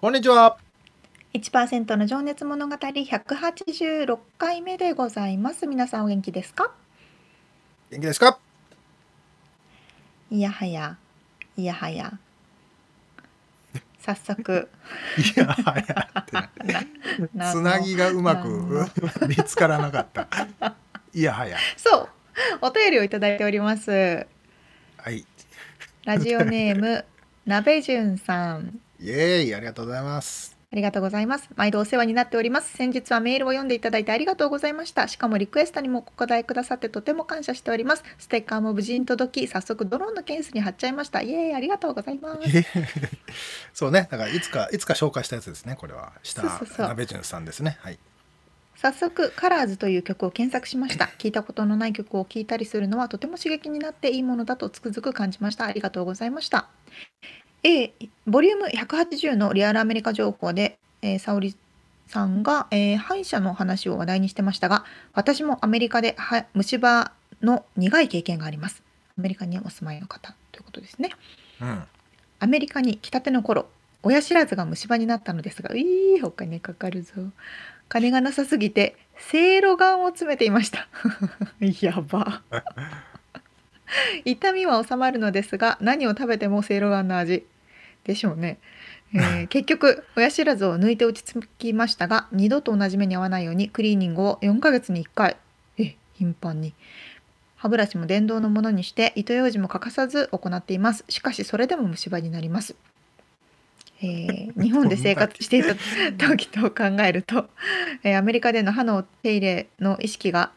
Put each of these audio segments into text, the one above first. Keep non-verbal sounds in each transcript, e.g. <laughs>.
こんにちは。1%の情熱物語186回目でございます。皆さんお元気ですか？元気ですか？いやはや、いやはや。早速。いやはやって <laughs> つなぎがうまく見つからなかった。いやはや。そう。お便りをいただいております。はい。ラジオネーム、なべじゅんさん。イエーイありがとうございますありがとうございます。毎度お世話になっております。先日はメールを読んでいただいてありがとうございました。しかもリクエストにもお答えくださってとても感謝しております。ステッカーも無事に届き、早速ドローンのケースに貼っちゃいました。イエーイありがとうございます。<laughs> そうね。だからいつかいつか紹介したやつですね。これは下鍋潤さんですね。はい。早速「カラーズという曲を検索しました聞いたことのない曲を聴いたりするのはとても刺激になっていいものだとつくづく感じましたありがとうございました A ボリューム180のリアルアメリカ情報で、えー、沙織さんが、えー、歯医者の話を話題にしてましたが私もアメリカで虫歯の苦い経験があります。アメリカにお住まいの方ということですね、うん、アメリカに来たての頃親知らずが虫歯になったのですがいいお金かかるぞ。金がなさすぎてせいろがんを詰めていました。<laughs> やば。<laughs> 痛みは治まるのですが何を食べてもせいろがんの味でしょうね、えー、<laughs> 結局親知らずを抜いて落ち着きましたが二度と同じ目に遭わないようにクリーニングを4ヶ月に1回え頻繁に。歯ブラシも電動のものにして糸ようじも欠かさず行っています。しかしそれでも虫歯になります。えー、<laughs> 日本で生活していた時と考えると、えー、アメリカでの歯の手入れの意識が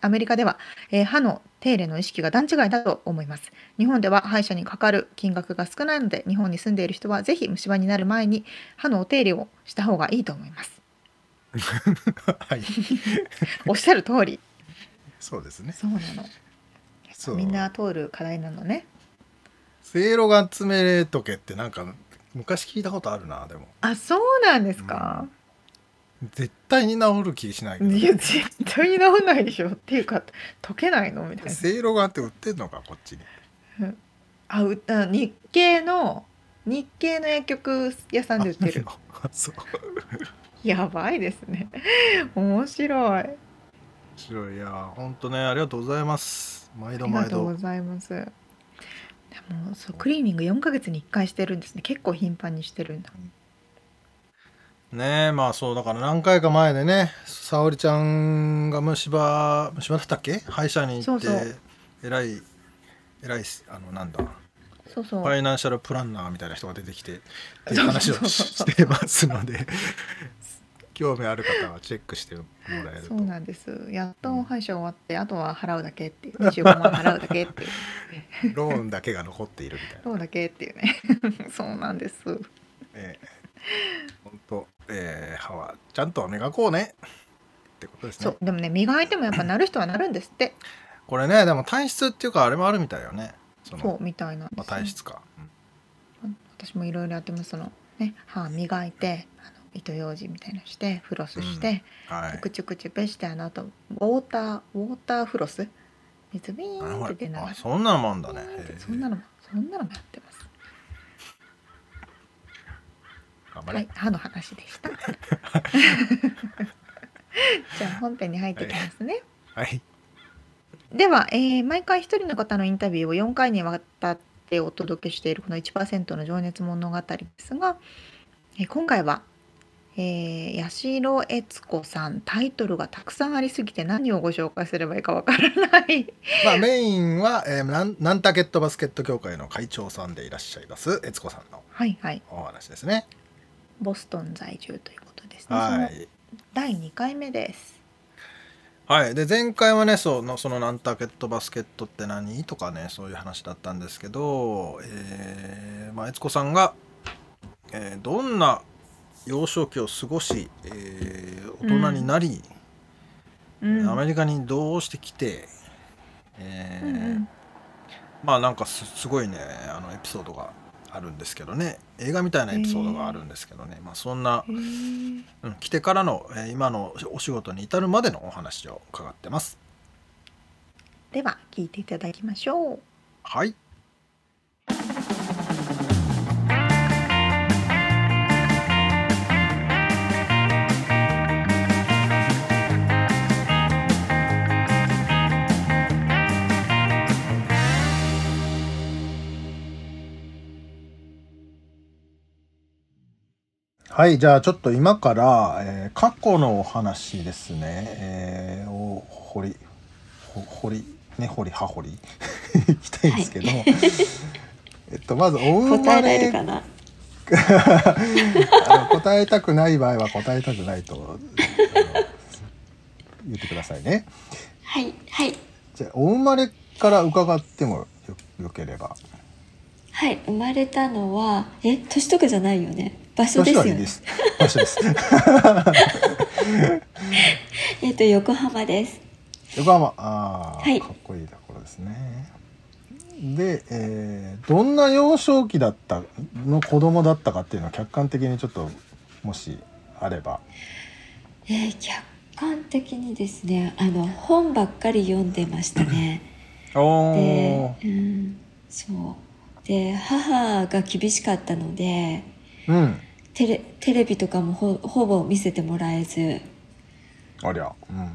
アメリカでは、えー、歯の手入れの意識が段違いだと思います。日本では歯医者にかかる金額が少ないので日本に住んでいる人はぜひ虫歯になる前に歯のお手入れをした方がいいと思います。はい。<laughs> おっしゃる通り。そうですね。そうなの。みんな通る課題なのね。せいろが詰めとけってなんか昔聞いたことあるなでも。あそうなんですか、うん絶対に治る気しないけどいや絶対に治んないでしょ。っていうか溶けないのみたいな。せいろがあって売ってんのかこっちに、あうあ日系の日系の薬局屋さんで売ってる。そう。<laughs> やばいですね。面白い。面白い。いや本当ねありがとうございます。毎度毎度。ありがとうございます。でもそうクリーニング4ヶ月に1回してるんですね。結構頻繁にしてるんだ、うんねえまあそうだから何回か前でね沙織ちゃんが虫歯虫歯だったっけ？歯医者に行ってえらいえらいあのなんだ。そうそう。ファイナンシャルプランナーみたいな人が出てきてっていう話を <laughs> してますので興味ある方はチェックしてもらえると。そうなんです。やっと歯医者終わって、あとは払うだけっていう。25万払うだけっていう。<laughs> ローンだけが残っているみたいな。ローンだけっていうね。<laughs> そうなんです。ええ本当えー、歯はちゃんと磨こうね。ってことですね。そうでもね磨いてもやっぱなる人はなるんですって。これねでも体質っていうかあれもあるみたいよね。そそうみたいなんです、ね、まあ、体質か、うん、私もいろいろやってます。そのね歯磨いてあの糸ようじみたいなしてフロスして、うん。はい、くちゅくちゅぺしてあのあとウォーターウォーターフロス？水ビーンって出ながら。そんなのもあんだね。そんなのもそんなのもやって。ますはい、歯の話でした。<laughs> じゃあ本編に入ってきますね。はい。では、えー、毎回一人の方のインタビューを4回にわたってお届けしているこの1%の情熱物語ですが、えー、今回は、えー、八代悦子さんタイトルがたくさんありすぎて何をご紹介すればいいかわからないまあメインは、えー、なんナンタケットバスケット協会の会長さんでいらっしゃいます悦子さんのはいはいお話ですね。ボストン在住ということですね、はい。第2回目です。はい、で前回はねそのそのナンタケットバスケットって何？とかねそういう話だったんですけど、えーまあ、悦子さんが、えーどんな幼少期を過ごし、えー大人になり、うん。アメリカにどうしてきて、えーうんうん。まあなんかすすごいねあのエピソードがあるんですけどね。映画みたいなエピソードがあるんですけどね、まあ、そんなうん、来てからの、えー今のお仕事に至るまでのお話を伺ってます。では聞いていただきましょう。はいはい、じゃあちょっと今から、えー過去のお話ですね、えー、を掘り、ほ掘り、ね、掘り葉掘り。<laughs> いきたいんですけど、<laughs> えっと、まず、お生ま答えられれるかな？<laughs> あの答えたくない場合は答えたくないと言ってくださいね。はいはい。じゃあ、お生まれから伺ってもよよければ。はい生まれたのはえ年とかじゃないよね場所ですよね。場所です。<laughs> えっ、と横浜です横浜、ああ、はいかっこいいところですね。で、えーどんな幼少期だったの子供だったかっていうのを客観的にちょっともしあれば。えー客観的にですねあの本ばっかり読んでましたね <coughs> おで、うん、そうで母が厳しかったのでうん。テレテレビとかもほほぼ見せてもらえずありゃ。うん。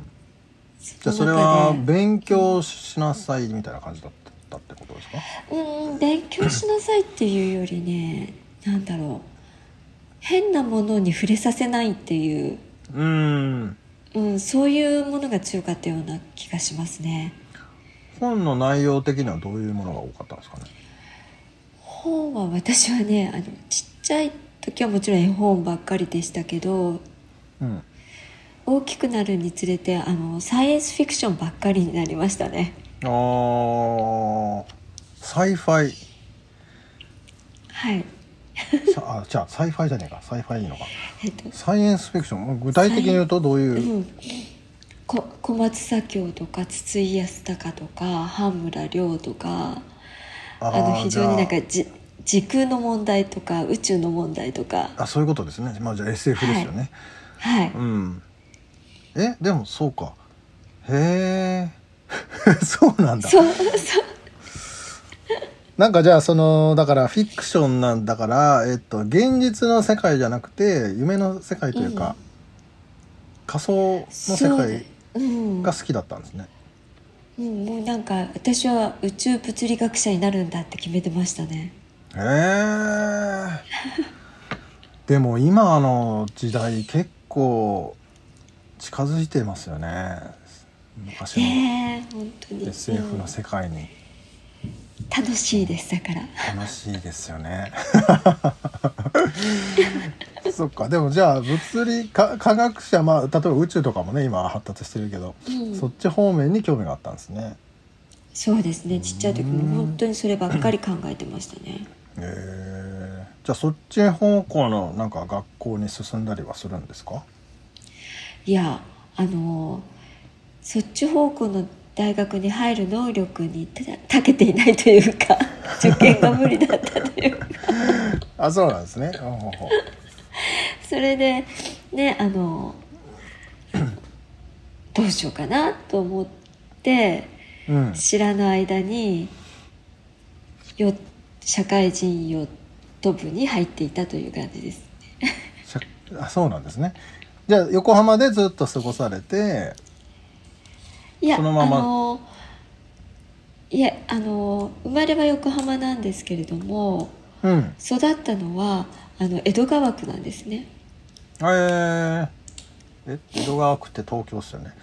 じゃあのそれ中はで勉強しなさいみたいな感じだったってことですか？うん勉強しなさいっていうよりねなんだろう変なものに触れさせないっていう、うん。うん、そういうものが強かったような気がしますね本の内容的にはどういうものが多かったんですかね？本は私はねあのちっちゃい時はもちろん絵本ばっかりでしたけどうん。大きくなるにつれてあのサイエンスフィクションばっかりになりましたねあー sci-fi。はいさあ、じゃあ sci-fi じゃねえか。 sci-fi いいのか。えっとサイエンスフィクション。具体的に言うとどういう？うん、こ小松左京とか筒井康隆とか半村亮とかあのー非常になんかじじ時空の問題とか宇宙の問題とかゃああ、そういうことですね。まあじゃあ SF ですよね。はいうん。え、でもそうか。へえ。<laughs> そうなんだ。そうそうなんかじゃあそのだからフィクションなんだから、えっと、現実の世界じゃなくて夢の世界というか、うん仮想の世界うんが好きだったんですね。うん、もうなんか私は宇宙物理学者になるんだって決めてましたねへえ。でも今の時代結構近づいてますよね。昔のねえ本当に SF のうん世界に。楽しいですだから楽しいですよね。<laughs> そっかでもじゃあ物理科科学者まあ例えば宇宙とかもね今発達してるけど、うんそっち方面に興味があったんですね。そうですねちっちゃい時うんも本当にそればっかり考えてましたねへえじゃあそっち方向のなんか学校に進んだりはするんですか？いやあのそっち方向の大学に入る能力にた長けていないというか <laughs> 受験が無理だったというか。あそうなんですね。それでねあのどうしようかなと思ってうん、知らぬ間によ社会人ヨット部に入っていたという感じです。しゃ <laughs> あそうなんですね。じゃあ横浜でずっと過ごされていやそのまま。あのいやあの生まれは横浜なんですけれどもうん。育ったのはあの江戸川区なんですね。えー、え江戸川区って東京っすよね。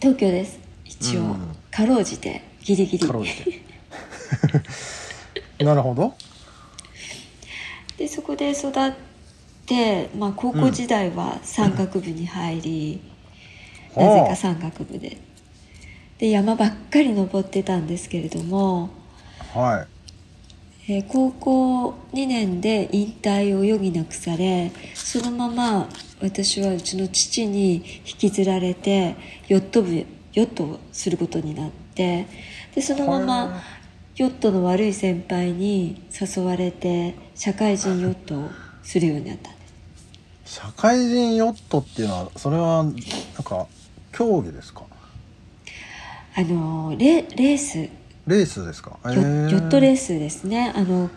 東京です。一応、うん。かろうじてギリギリ。かろうじて <laughs> なるほど。でそこで育って、まあ、高校時代は山岳部に入り、うん。なぜか山岳部で。で山ばっかり登ってたんですけれども、はい。えー高校2年で引退を余儀なくされそのまま私はうちの父に引きずられてヨット部ヨットをすることになってでそのままヨットの悪い先輩に誘われて社会人ヨットをするようになったんです。社会人ヨットっていうのはそれはなんか競技ですか？あのレレース。レースですか？ヨットレーススですね。あの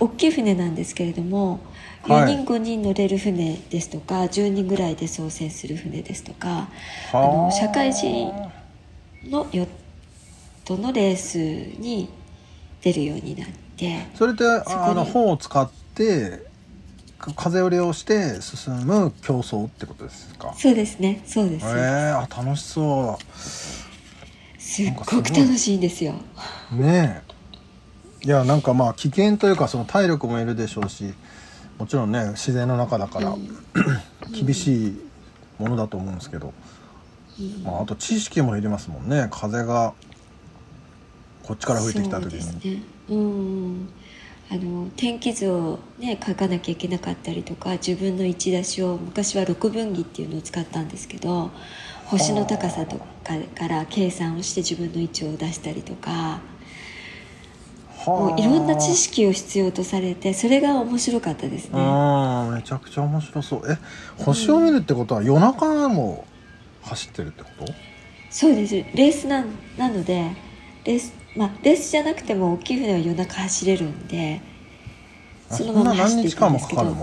大きい船なんですけれどもはい。4人5人乗れる船ですとか10人ぐらいで操船する船ですとかあの社会人のヨットのレースに出るようになってそれってああの帆を使ってか風を利用して進む競争ってことですか？そうですね。そうです、えー、あ楽しそすっごく楽しいんですよ。うねえ。いやなんかまあ危険というかその体力もいるでしょうしもちろんね自然の中だから <clears throat> 厳しいものだと思うんですけど、うん。まあ、あと知識もいりますもんね。風がこっちから吹いてきた時にそうですね。うんあの天気図をね書かなきゃいけなかったりとか自分の位置出しを昔は六分岐っていうのを使ったんですけど星の高さとかから計算をして自分の位置を出したりとかもういろんな知識を必要とされてそれが面白かったですね。うんめちゃくちゃ面白そう。え星を見るってことは夜中も走ってるってこと、そうです。レースなんなのでレースまあレースじゃなくても大きい船は夜中走れるんであそのまま走っていくんですけど。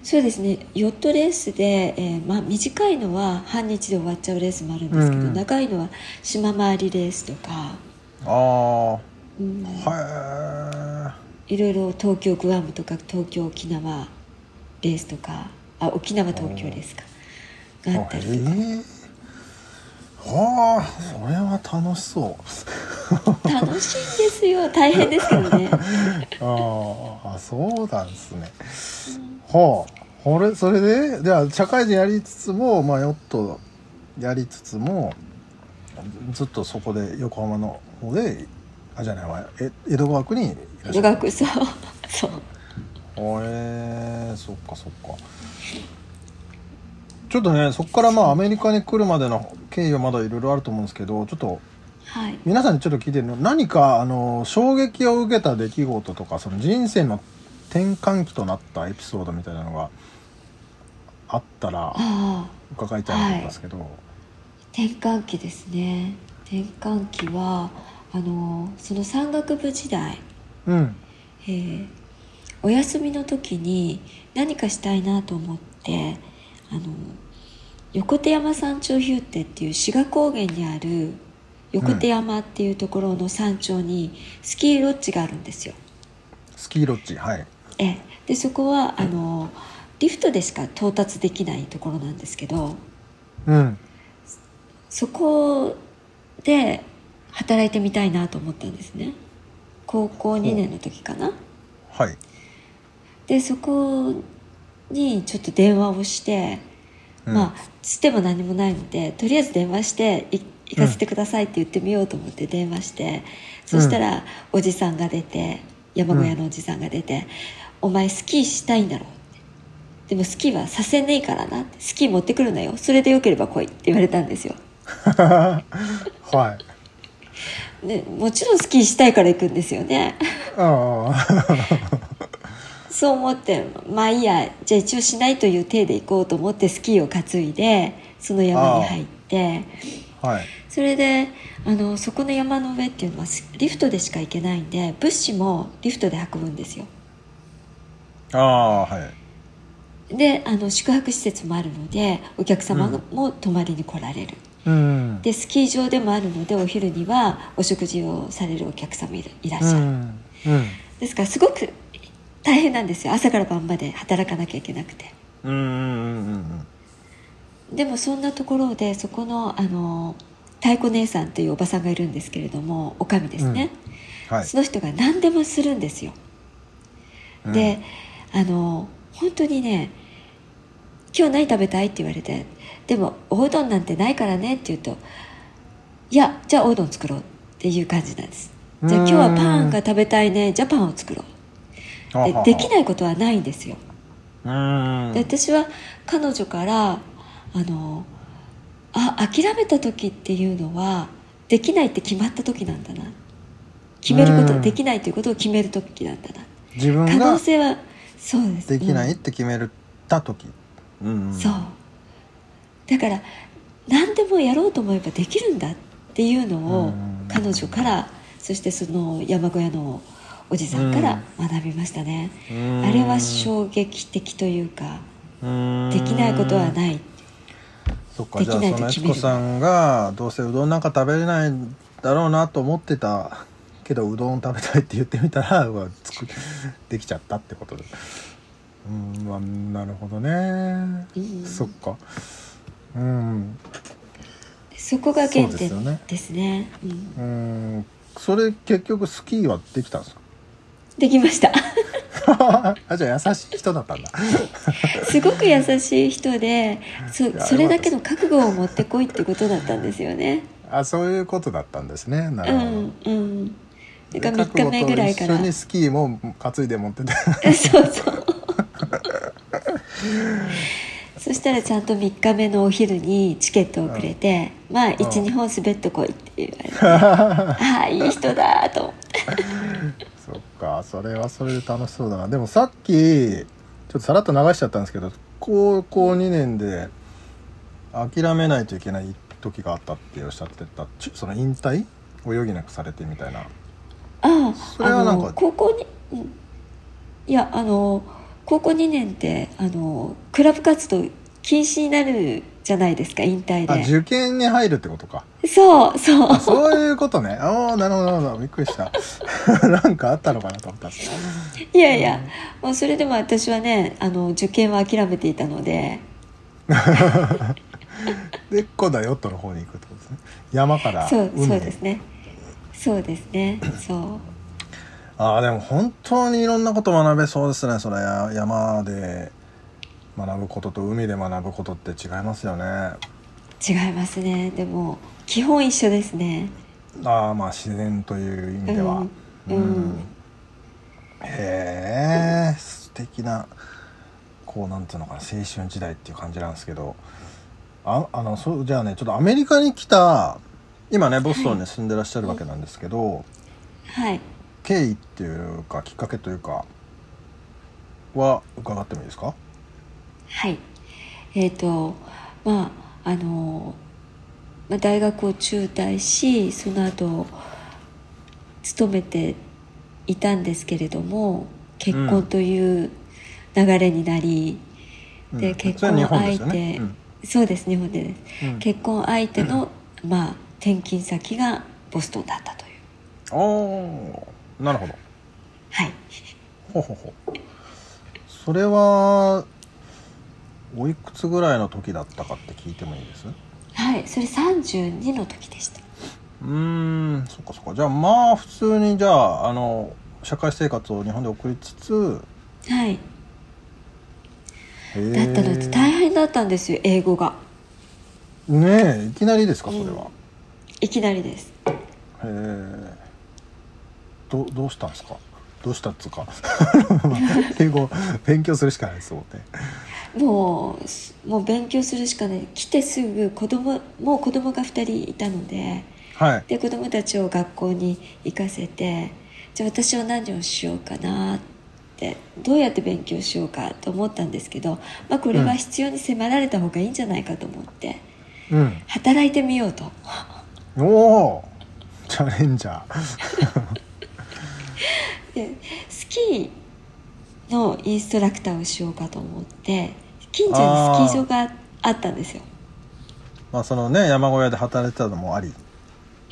そうですね。ヨットレースで、えーまあ、短いのは半日で終わっちゃうレースもあるんですけど、うん。長いのは島回りレースとか、あうん。あはいろいろ東京グアムとか東京沖縄レースとか。あ沖縄東京レースかがあったりとか、えー、はあそれは楽しそう。楽しいんですよ。大変ですけどね。<laughs> ああそうなんですね。はあこれそれでじゃあ社会人やりつつもまあヨットやりつつもずっとそこで横浜の方であじゃないわえ江戸川区にいらっしゃる語学そうそう。へえそっかそっかちょっとねそこからまあアメリカに来るまでの経緯はまだいろいろあると思うんですけどちょっとはい。皆さんにちょっと聞いてるの何かあの衝撃を受けた出来事とかその人生の転換期となったエピソードみたいなのがあったら伺いたいなと思いますけど、転換期ですね。転換期はあのその山岳部時代。うん。えーお休みの時に何かしたいなと思ってあの横手山山頂ヒューテっていう志賀高原にある横手山っていうところの山頂にスキーロッジがあるんですよ。スキーロッジはい。ええ。でそこはあのリフトでしか到達できないところなんですけどうん。そこで働いてみたいなと思ったんですね。高校2年の時かな。はい。でそこにちょっと電話をして、うん。まあつっても何もないのでとりあえず電話してい行かせてくださいって言ってみようと思って電話して、そしたらおじさんが出て山小屋のおじさんが出て「お前スキーしたいんだろ」って「でもスキーはさせねえからな」って「スキー持ってくるなよ。それでよければ来い」って言われたんですよ。<laughs> はい。でもちろんスキーしたいから行くんですよね。ああそう思ってまあいいやじゃあ一応しないという体で行こうと思ってスキーを担いでその山に入って。はい。それであのそこの山の上っていうのはスリフトでしか行けないんで物資もリフトで運ぶんですよ。ああはい。であの宿泊施設もあるのでお客様も泊まりに来られる、うん。でスキー場でもあるのでお昼にはお食事をされるお客様いらいらっしゃる、うん。うん。ですからすごく大変なんですよ。朝から晩まで働かなきゃいけなくて。うんうんうんうんでもそんなところでそこのあの太鼓姉さんっていうおばさんがいるんですけれどもおかみですね、はい。その人が何でもするんですよ、うん。であの本当にね「今日何食べたい?」って言われて「でもおうどんなんてないからね」って言うと「いやじゃあおうどん作ろう」っていう感じなんです。じゃあ今日はパンが食べたいねじゃあパンを作ろうでできないことはないんですよ。うん。で私は彼女からあのあ諦めた時っていうのはできないって決まった時なんだな。決めるこうんとできないということを決める時なんだな。自分可能が性はそうです。できないっうんて決めた時、うんうん。そう。だから何でもやろうと思えばできるんだっていうのをうん。彼女からそしてその山小屋のおじさんから学びましたね。うん。あれは衝撃的というかうん。できないことはない。そっか。できじゃあそのないと決めさんがどうせうどんなんか食べれないんだろうなと思ってた。けどうどん食べたいって言ってみたら作 <laughs> できちゃったってことで。うん。まあなるほどね、うんそっか。うん。そこが原点ね。ですね。うん。うん。それ結局スキーはできたんですか？できました。<laughs> あじゃあ優しい人だったんだ。<laughs> すごく優しい人でそやそれだけの覚悟を持ってこいってことだったんですよね。あそういうことだったんですね。なうるほど、んうん。だでから3日目ぐらいから。一緒にスキーも担いで持ってて。<laughs> そうそう。そしたらちゃんと3日目のお昼にチケットをくれて「まあ12本滑ってこい」って言われて。ああいい人だと。思ってかそれはそれで楽しそうだな。でもさっきちょっとさらっと流しちゃったんですけど高校2年で諦めないといけない時があったっておっしゃってた。ちその引退？を余儀なくされてみたいな。ああそれはなんか高校に、うん、いやあの高校2年ってあのクラブ活動禁止になるじゃないですか引退あで受験に入るってことか。そうそう。あそういうことね。ああなるほどなるほど。びっくりした。<laughs> なんかあったのかなと思った。いやいやもうそれでも私はねあの受験は諦めていたので。<laughs> で今度はヨットの方に行くってことですね。山からそうそうですね。そうですね。そう。ああでも本当にいろんなこと学べそうですねそれ。や山で学ぶことと海で学ぶことって違いますよね。違いますね。でも基本一緒ですね。ああまあ自然という意味では。うん。うん。へえ素敵なこうなんていうのかな青春時代っていう感じなんですけど。ああのそうじゃあねちょっとアメリカに来た今ねボストンに住んでらっしゃるわけなんですけど、はい。経緯っていうかきっかけというかは伺ってもいいですか？はい。えっ、とまああの、まあ、大学を中退しその後勤めていたんですけれども結婚という流れになり、でうん。それは日結婚相手、うん。そうです日本でです。うん。結婚相手の、まあ転勤先がボストンだったという。おーなるほど。はい。ほうほうほう。それはおいくつぐらいの時だったかって聞いてもいいです？はいそれ32の時でした。うーんそっかそっか。じゃあまあ普通にじゃああの社会生活を日本で送りつつはい。だったので大変だったんですよ英語が。ねえいきなりですかそれは、いきなりです。へえどどうしたんですか？どうしたっつうか。<laughs> 英語 <laughs> 勉強するしかないですもんねもうすもう勉強するしかない。来てすぐ子供もう子供が2人いたのではい。で子供たちを学校に行かせてじゃあ私は何をしようかなってどうやって勉強しようかと思ったんですけど、まあ、これは必要に迫られた方がいいんじゃないかと思ってうん。働いてみようと。おおチャレンジャー。<laughs> でスキーのインストラクターをしようかと思って近所にスキー場があったんですよ。まあそのね山小屋で働いてたのもあり。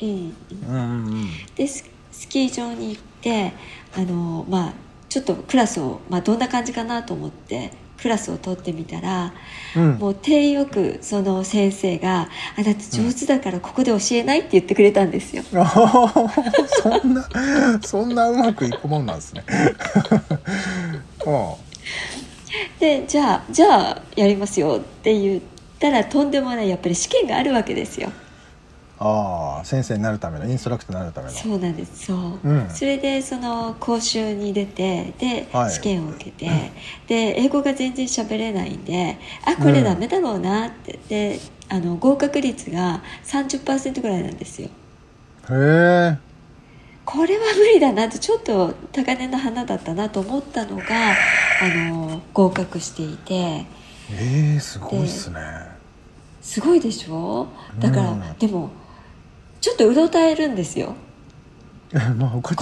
うん、うんうんうん。でススキー場に行ってあの、まあ、ちょっとクラスを、まあ、どんな感じかなと思ってクラスを取ってみたら、うん。もう手よくその先生が「あなた上手だからここで教えない」って言ってくれたんですよ。あー。そんなそんなうまくいくもんなんですね。あ <laughs> でじゃあじゃあやりますよって言ったらとんでもないやっぱり試験があるわけですよ。あー先生になるためのインストラクターになるための。そうなんですそう、うん。それでその講習に出てで、はい。試験を受けてで英語が全然喋れないんであこれダメだろうなって、であの合格率が30%ぐらいなんですよ。へえ。これは無理だなとちょっと高嶺の花だったなと思ったのがあの合格していて。えー、すごいっすね。すごいでしょ？だから、うん。でもちょっとうろたえるんですよ。コ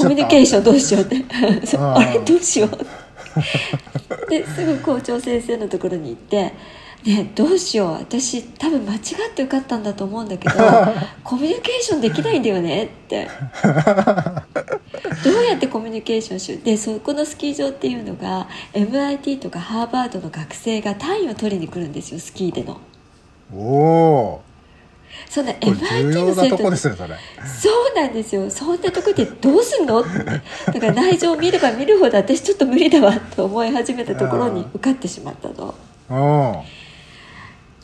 ミュニケーションどうしようって。<laughs> <laughs> あれどうしようですぐ校長先生のところに行って「ねえどうしよう。私多分間違って受かったんだと思うんだけど <laughs> コミュニケーションできないんだよね」って。どうやってコミュニケーションしよう。でそこのスキー場っていうのが MIT とかハーバードの学生が単位を取りに来るんですよスキーでの。おおそんな MIT の生徒ね、そうなんですよ。そんなとこでどうすんの？って。だから内情を見れば見るほど私ちょっと無理だわと思い始めたところに受かってしまったとうん。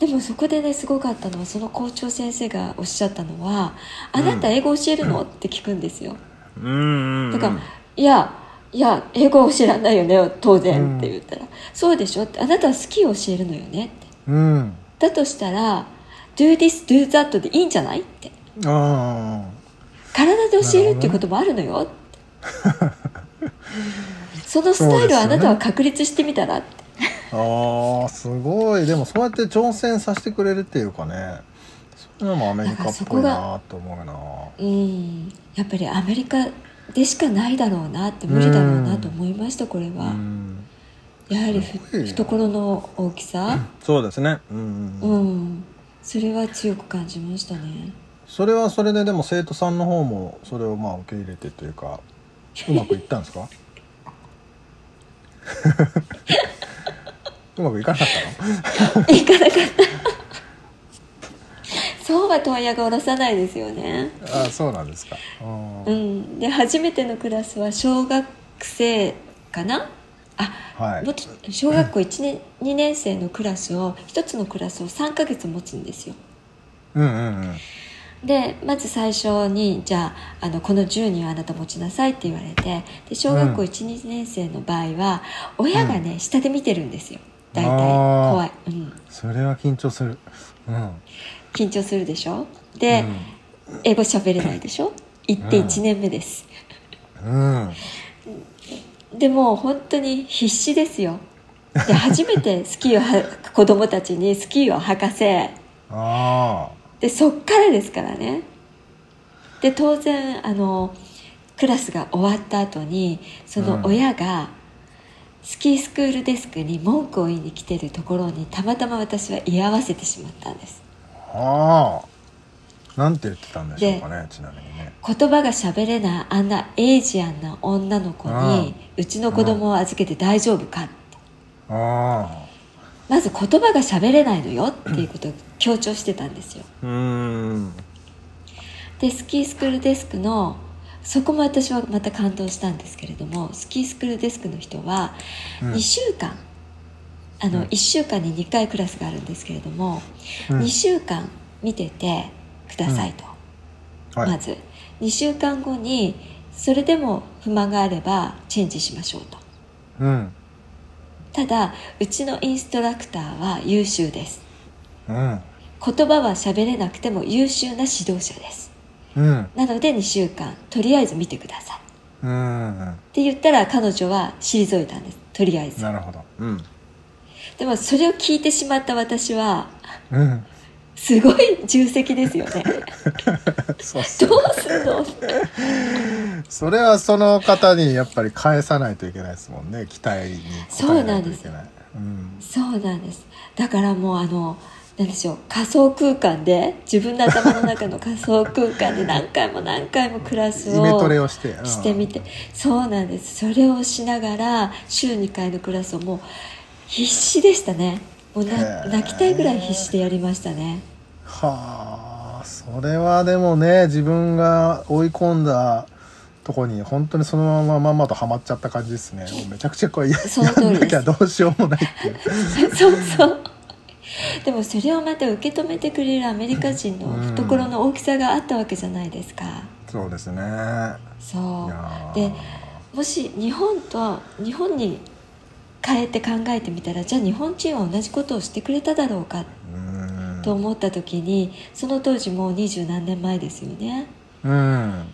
でもそこでねすごかったのはその校長先生がおっしゃったのは「あなた英語教えるの?」って聞くんですよ。うん。だから「いやいや英語を知らないよね当然」って言ったら「そうでしょ」って「あなたはスキーを教えるのよね」って。うん。だとしたら「do this do that」でいいんじゃないって。あ体で教えるっていうこともあるのよって。<laughs> そのスタイルをあなたは確立してみたらってあ。ああ、すごい。でも、そうやって挑戦させてくれるっていうかね。そういうのもアメリカっぽいなと思うな。うんやっぱりアメリカでしかないだろうなって無理だろうなと思いましたこれうはん。やはり懐の大きさ？そうですね。うん。うんそれは強く感じましたねそれはそれででも生徒さんの方もそれをまあ受け入れてというかうまくいったんですか？<laughs> うまくいかなかったの？いかなかったそうは問屋が下ろさないですよね。あそうなんですか。ううん。んで初めてのクラスは小学生かな？あはい。もっと小学校1年2年生のクラスを1つのクラスを3ヶ月持つんですよ。うんうんうん。でまず最初にじゃああのこの10人をあなた持ちなさいって言われてで小学校うん12、年生の場合は親がね、下で見てるんですよ大体怖い、うん、それは緊張する。うん。緊張するでしょ？で、英語喋れないでしょ？行って1年目です、うん、うんでも本当に必死ですよ。で初めてスキーをは子供たちにスキーを履かせ。あでそっからですからね。で当然あのクラスが終わった後にその親がスキースクールデスクに文句を言いに来てるところにたまたま私は居合わせてしまったんです。ああ。あなんて言ってたんでしょうかねちなみにね。言葉が喋れないあんなエイジアンな女の子にうちの子供を預けて大丈夫かって。あまず言葉が喋れないのよっていうことを強調してたんですよ。あうん。でスキースクールデスクのそこも私はまた感動したんですけれどもスキースクールデスクの人はうん。2週間、あのうん。1週間に2回クラスがあるんですけれども、うん。2週間見ててくださいと、はい。まず。2週間後にそれでも不満があればチェンジしましょうと。うん。ただうちのインストラクターは優秀です。うん。言葉は喋れなくても優秀な指導者ですうん。なので2週間とりあえず見てください。うん。って言ったら彼女は退いたんですとりあえず。なるほど。うん。でもそれを聞いてしまった私はうん。すごい重責ですよね。<laughs> そうどうすんのそれはその方にやっぱり返さないといけないですもんね。期待に応えないといけない。うん。そうなんです。だからもうあのなんでしょう仮想空間で自分の頭の中の仮想空間で <laughs> 何回も何回もクラスをして、みて。そうなんです。それをしながら週2回のクラスをもう必死でしたね。もう泣きたいぐらい必死でやりましたね。はあそれはでもね自分が追い込んだとこに本当にそのまままんまとハマっちゃった感じですね。めちゃくちゃこれ <laughs> ややんなきゃどうしようもないっていう。<laughs> そうそうでもそれをまた受け止めてくれるアメリカ人の懐の大きさがあったわけじゃないですか。そうですね。いそうでもし日本と日本に変えて考えてみたらじゃあ日本人は同じことをしてくれただろうかうーん。と思った時にその当時もう二十何年前ですよね。うん。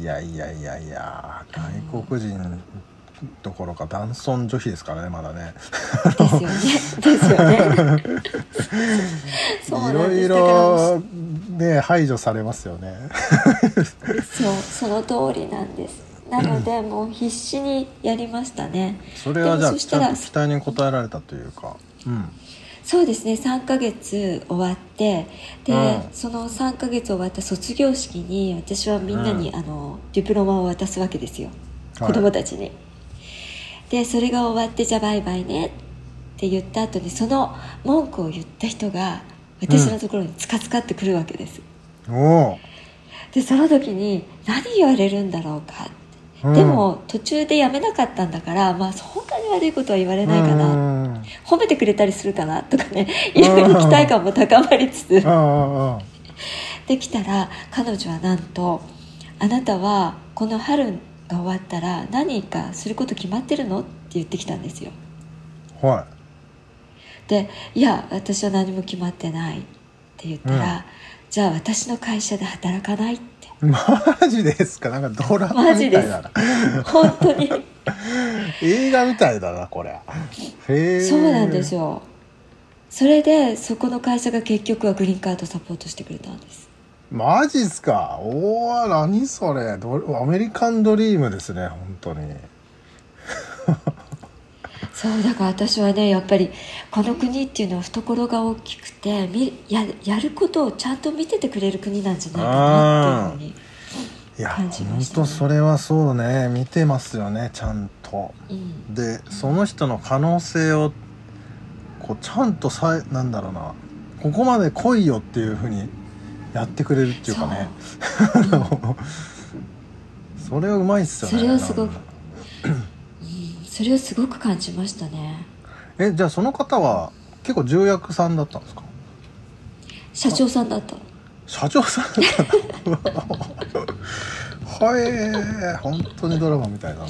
いやいやいやいや外国人どころか男尊女卑ですからねまだね。ですよね。ですよね。<laughs> いろいろね排除されますよね。そうその通りなんです。なのでもう必死にやりましたね。それはじゃあ期待に応えられたというか。うん。そうですね。3ヶ月終わってで、うん。その3ヶ月終わった卒業式に私はみんなに、うん。あのディプロマを渡すわけですよ。はい。子供たちに、でそれが終わってじゃあバイバイねって言った後にその文句を言った人が私のところにつかつかってくるわけです、おおでその時に何言われるんだろうかって、うん。でも途中でやめなかったんだからまあそんなに悪いことは言われないかな、うん。褒めてくれたりするかなとかねいろいろ期待感も高まりつつ。できたら彼女はなんと「あなたはこの春が終わったら何かすること決まってるの?」って言ってきたんですよ。あはで「いや私は何も決まってない」って言ったら「うん。じゃあ私の会社で働かない?」って。いマジですか？なんかドラマみたいだな。本当に。映画みたいだなこれ。へえそうなんですよ。それでそこの会社が結局はグリーンカードサポートしてくれたんですマジっすか？おお何それ？ドアメリカンドリームですね本当に。<laughs> そうだから私はねやっぱりこの国っていうのは懐が大きくてみややることをちゃんと見ててくれる国なんじゃないかなっていうふうにいや感じま本したね。当それはそうね。見てますよねちゃんと。うん。でその人の可能性をこうちゃんとさなんだろうな。ここまで来いよっていうふうにやってくれるっていうかね。<laughs> それはうまいっすよね。それはすごく。それをすごく感じましたね。えじゃあその方は結構重役さんだったんですか？社長さんだった。社長さんだったの？<laughs> はい本当にドラマみたいだな。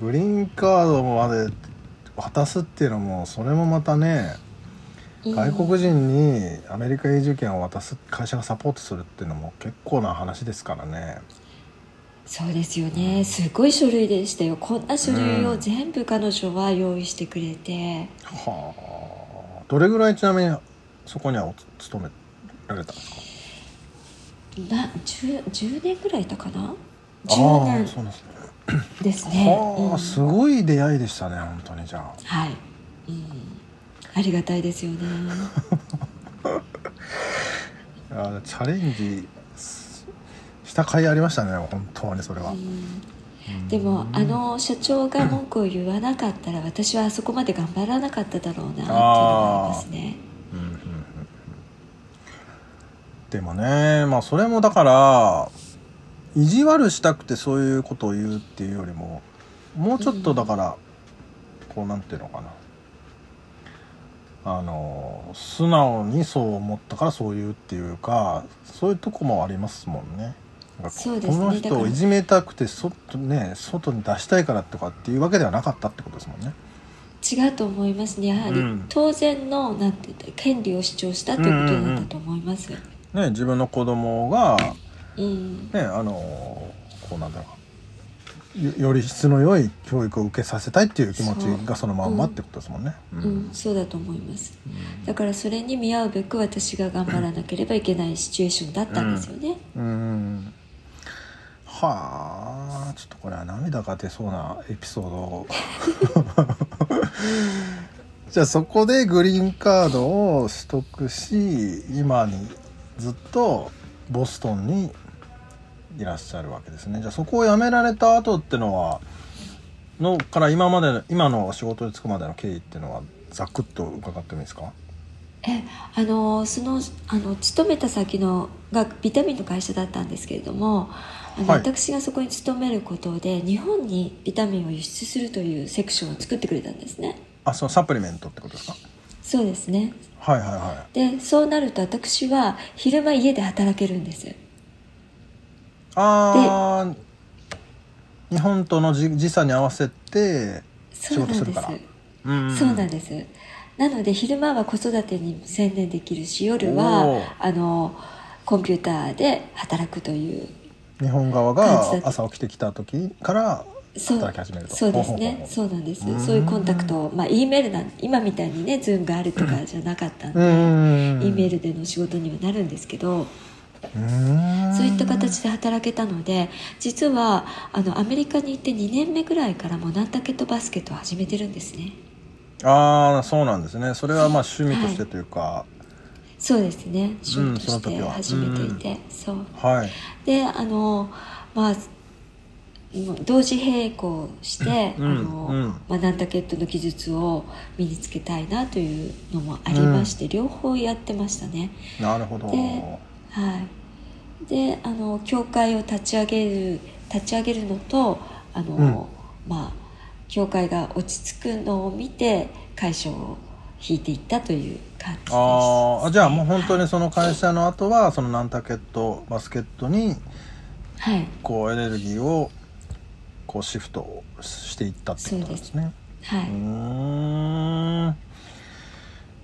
グリーンカードまで渡すっていうのもそれもまたねうん外国人にアメリカ永住権を渡す会社がサポートするっていうのも結構な話ですからね。そうですよね。すごい書類でしたよ。こんな書類を全部彼女は用意してくれて、はあ。どれぐらいちなみにそこにはお勤められたんですか？な 10, 10年ぐらいいたかな？あ10あ年。そうですね。ですね。はあ、うん。すごい出会いでしたね本当にじゃあ。はい、うん、ありがたいですよね。<laughs> いやチャレンジしした甲斐ありましたね。本当にそれは、うん。でもあの社長が文句を言わなかったら私はあそこまで頑張らなかっただろうなっていうのがありますね。うんうんうんうん。でもねまあそれもだから意地悪したくてそういうことを言うっていうよりももうちょっとだから、こうなんていうのかなあの素直にそう思ったからそう言うっていうかそういうとこもありますもんね。そうですね。この人をいじめたくて外,、ね、外に出したいからとかっていうわけではなかったってことですもんね。違うと思いますね。やはりうん。当然のなんていうか権利を主張したということなんだと思います、ね、自分の子供がうん。ねあのこうなんだろうよより質の良い教育を受けさせたいっていう気持ちがそのまんまってことですもんね。ううん、そうだと思います。だからそれに見合うべく私が頑張らなければいけないシチュエーションだったんですよね、うん。はあちょっとこれは涙が出そうなエピソード。を <laughs> じゃあそこでグリーンカードを取得し今にずっとボストンにいらっしゃるわけですね。じゃあそこを辞められた後ってのはのから今まで今の仕事に就くまでの経緯っていうのはざくっと伺ってもいいですか？えあのそのあの勤めた先のがビタミンの会社だったんですけれどもあの、はい。私がそこに勤めることで日本にビタミンを輸出するというセクションを作ってくれたんですね。あそのサプリメントってことですか？そうですね。はいはいはでそうなると私は昼間家で働けるんです。いああ日本との時時差に合わせて仕事するから。うんそうなんです。なので昼間は子育てに専念できるし夜おはー。あのコンピューターで働くという日本側が朝起きてきた時から働き始めると。そうですね。そうなんですうん。そういうコンタクト。を、まあ、E メールなん今みたいにね Zoom があるとかじゃなかったんで、うん。E メールでの仕事にはなるんですけどうんそういった形で働けたので実はあのアメリカに行って2年目ぐらいからもうナンタケットバスケットを始めてるんですね。ああそうなんですね。それはまあ趣味としてというか。そうですね。趣味として始めていて、そうはい。であのまあ同時並行して、うんあのうん。まあ、ナンタケットの技術を身につけたいなというのもありまして、両方やってましたね。なるほど。ではい、であの教会を立ち上げる立ち上げるのとあの、うん。まあ教会が落ち着くのを見て会社を引いていったという感じです、ああじゃあもう本当はいにその会社の後はそのナンタケットバスケットにはい。こうエネルギーをこうシフトしていったってことですね。はい。うーん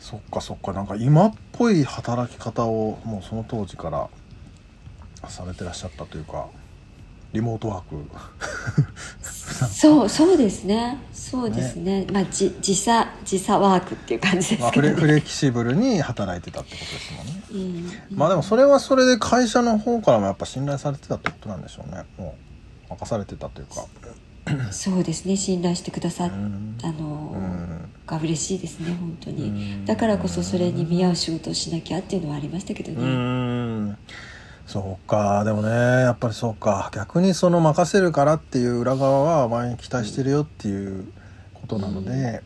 そっかそっか。なんか今っぽい働き方をもうその当時からされてらっしゃったというかリモートワーク。<laughs> そうそうですね。そうですね。まあじ時差時差ワークっていう感じでまあすけどね、フレフレキシブルに働いてたってことですもんね。うん。まあでもそれはそれで会社の方からもやっぱ信頼されてたってことなんでしょうね。もう任されてたというか <clears throat> そうですね信頼してくださっうん。たのうん。が嬉しいですね本当うにん。だからこそそれに見合う仕事をしなきゃっていうのはありましたけどうね、ん。そうか。でもねやっぱりそうか。逆にその任せるからっていう裏側はお前に期待してるよっていうことなので、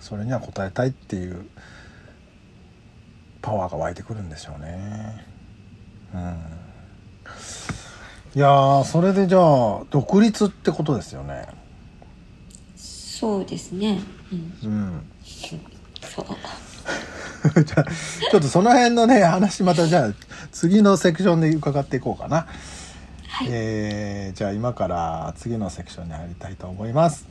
それには応えたいっていうパワーが湧いてくるんでしょうね。うん、いやーそれでじゃあ独立ってことですよね。そうですねうんうんそう <laughs> じゃあちょっとその辺のね話またじゃあ次のセクションで伺っていこうかな。はいえーじゃあ今から次のセクションに入りたいと思います。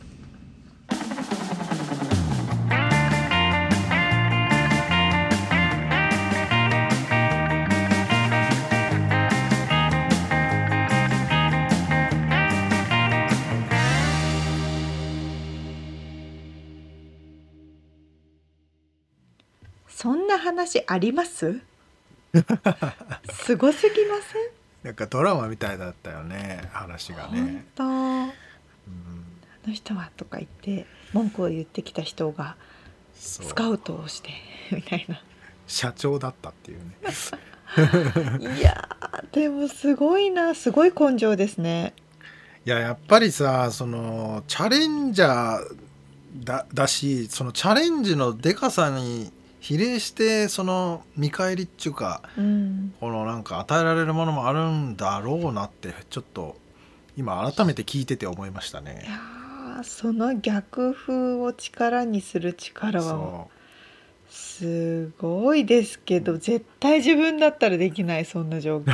な話あります？<laughs> すごすぎまなんかドラマみたいだったよね話がせん、ね。本うん当。あの人はとか言って文句を言ってきた人がスカウトをして <laughs> みたいな。社長だったっていうね。<laughs> いやーでもすごいな。すごい根性ですね。いややっぱりさそのチャレンジャーだだしそのチャレンジのでかさに比例してその見返りっていうかうん。このなんか与えられるものもあるんだろうなってちょっと今改めて聞いてて思いましたいね。やーその逆風を力にする力はそすごいですけど絶対自分だったらできないそんな状況。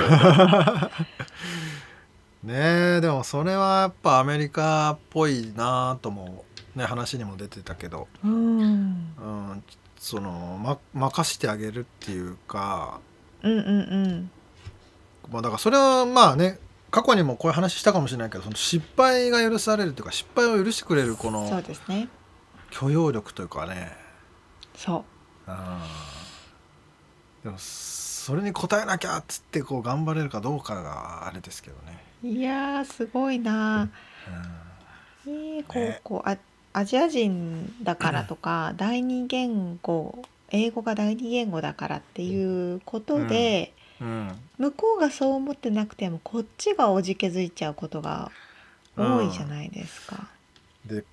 う <laughs> ねえでもそれはやっぱアメリカっぽいなとも、ね、話にも出てたけど、うん。うん、その、ま、任してあげるっていうかうんうんうん。まあだからそれはまあね過去にもこういう話したかもしれないけどその失敗が許されるというか失敗を許してくれるこそうのですね。許容力というかね。そう。ん。でもそれに応えなきゃっつってこう頑張れるかどうかがあれですけどね。ういやーすごいなえー、こうね。こうあアジア人だからとか第二言語英語が第二言語だからっていうことで、うん。向こうがそう思ってなくてもこっちがおじけづいちゃうことが多いじゃないですか。で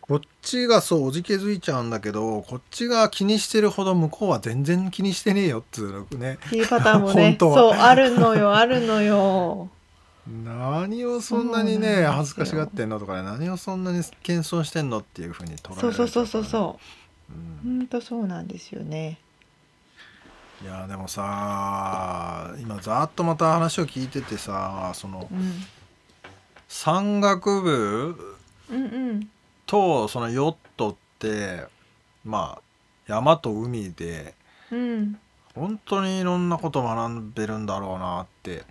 こっちがそうおじけづいちゃうんだけどこっちが気にしてるほど向こうは全然気にしてねえよっつうのね。っていうパターンもね。<laughs> そうあるのよあるのよ何をそんなにね恥ずかしがってんのとかね何をそんなに謙遜してんのっていうふうに捉えられそうそうそうそううそう。うん。ほんとそうなんですよね。いやでもさ今ざーっとまた話を聞いててさそのうん。山岳部とそのヨットってまあ山と海でうん。本当にいろんなこと学べるんだろうなって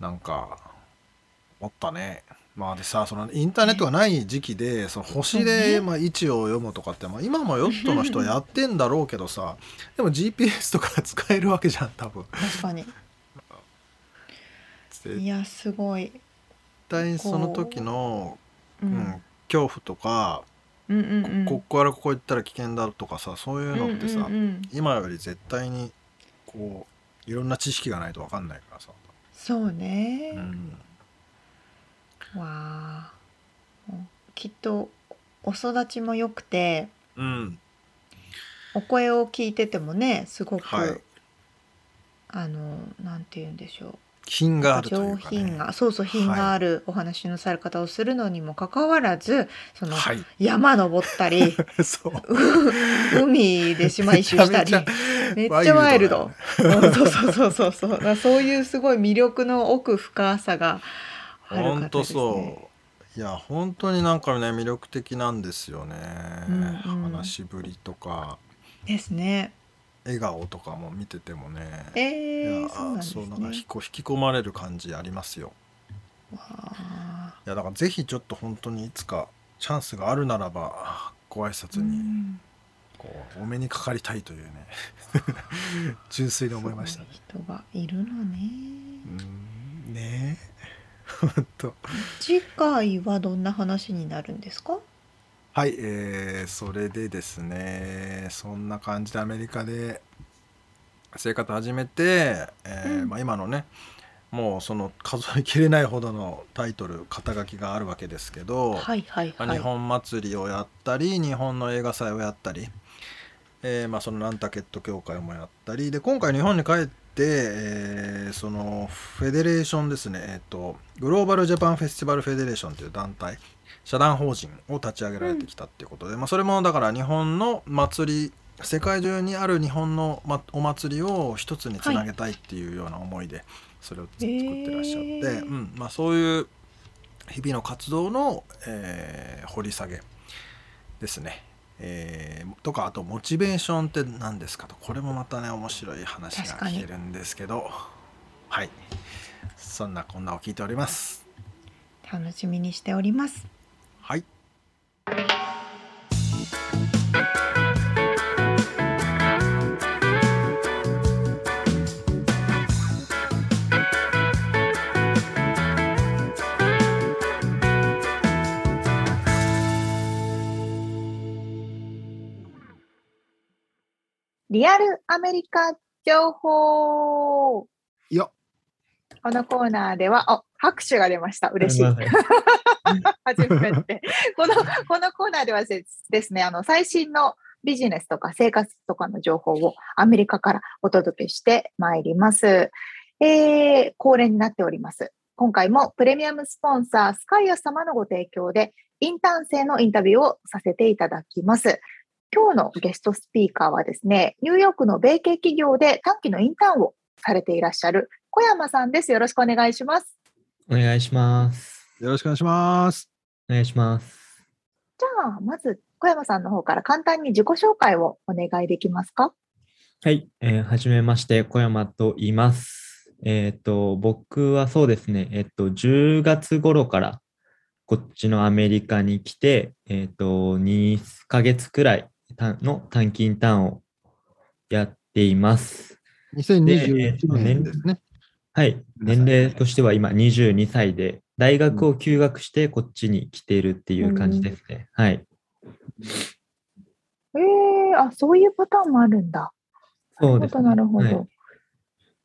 なんか思ったね。まあでさそのインターネットがない時期でその星で、ね。まあ、位置を読むとかって、まあ、今もヨットの人はやってんだろうけどさでも GPS とか使えるわけじゃん多分。確かに。い絶やすごい、対その時の、ううん。ん、恐怖とか、うんうんうん。ここからここ行ったら危険だとかさそういうのってさ、うんうんうん今より絶対にこういろんな知識がないと分かんないからさ。そうね、うん。わあ。きっとお育ちも良くてうん。お声を聞いててもねすごく、はい。あのなんて言うんでしょう品があるとい上うか、ね、品がそうそう品があるお話のされ方をするのにもかかわらずそのはい。山登ったり <laughs> 海で島一周したりめっちゃワイルド。うん <laughs> そうそうそうそうそう。そういうすごい魅力の奥深さがある方ですね。そう。いや本当になんかね魅力的なんですよね、うんうん。話しぶりとか。ですね。笑顔とかも見ててもね。えー、いやそうなんですそうなんかね引。こ引き込まれる感じありますよ。わあ。いやだからぜひちょっと本当にいつかチャンスがあるならばご挨拶うにん。こうお目にかかりたいというね。<laughs> 純粋に思いましたね。人がいるのね。うん。ね。え <laughs> 本当。次回はどんな話になるんですか？はい、えーそれでですねそんな感じでアメリカで生活始めて、えーうんまあ、今のねもうその数えきれないほどのタイトル肩書きがあるわけですけど、はいはいまあ、はい。日本祭りをやったり日本の映画祭をやったり、えーまあ、そのナンタケット協会もやったりで今回日本に帰って、えーそのフェデレーションですね、えー、とグローバルジャパンフェスティバルフェデレーションという団体社団法人を立ち上げられてきたっていうことで、まあ、それもだから日本の祭り世界中にある日本の、ま、お祭りを一つにつなげたいっていうような思いでそれを作ってらっしゃって、へー。うんまあ、そういう日々の活動の、えー掘り下げですね。えーとかあとモチベーションって何ですかと。これもまたね面白い話が聞けるんですけど。はい。そんなこんなを聞いております。楽しみにしております。はいリアルアメリカ情報。よこのコーナーでは、あ、拍手が出ました。嬉しい。<laughs> 初めて。<laughs> この、このコーナーではですですね、あの、最新のビジネスとか生活とかの情報をアメリカからお届けしてまいります。えー、恒例になっております。今回もプレミアムスポンサー、スカイア様のご提供で、インターン生のインタビューをさせていただきます。今日のゲストスピーカーはですね、ニューヨークの米系企業で短期のインターンをされていらっしゃる小山さんです。よろしくお願いします。お願いします。よろしくお願いしますお願いします。じゃあ、まず小山さんの方から簡単に自己紹介をお願いできますか？はい、えーはじめまして、小山と言います。えっ、と、僕はそうですね、えっ、と、10月頃からこっちのアメリカに来て、えっ、と、2ヶ月くらいたの短期インターンをやっています。2021年年ですねはい、年齢としては今22歳で、大学を休学してこっちに来ているっていう感じですね。はい。ええあ、そういうパターンもあるんだ。そうですね。なるほど、なるほど。はい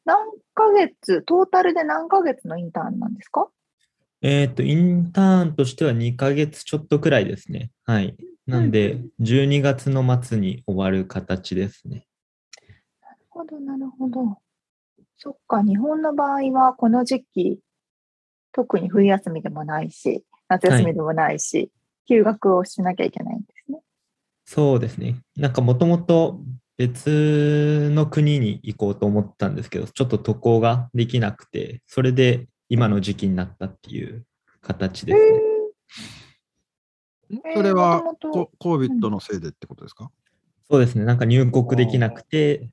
何ヶ月、トータルで何ヶ月のインターンなんですか？えっ、と、インターンとしては2ヶ月ちょっとくらいですね。はい。なんで、12月の末に終わる形ですね。なるほど、なるほど。そっか、日本の場合はこの時期、特に冬休みでもないし、夏休みでもないし、休学をしなきゃいけないんですね。そうですね。なんかもともと別の国に行こうと思ったんですけど、ちょっと渡航ができなくて、それで今の時期になったっていう形ですね。えーそれはココービットのせいでってことですか、そうですね。なんか入国できなくて、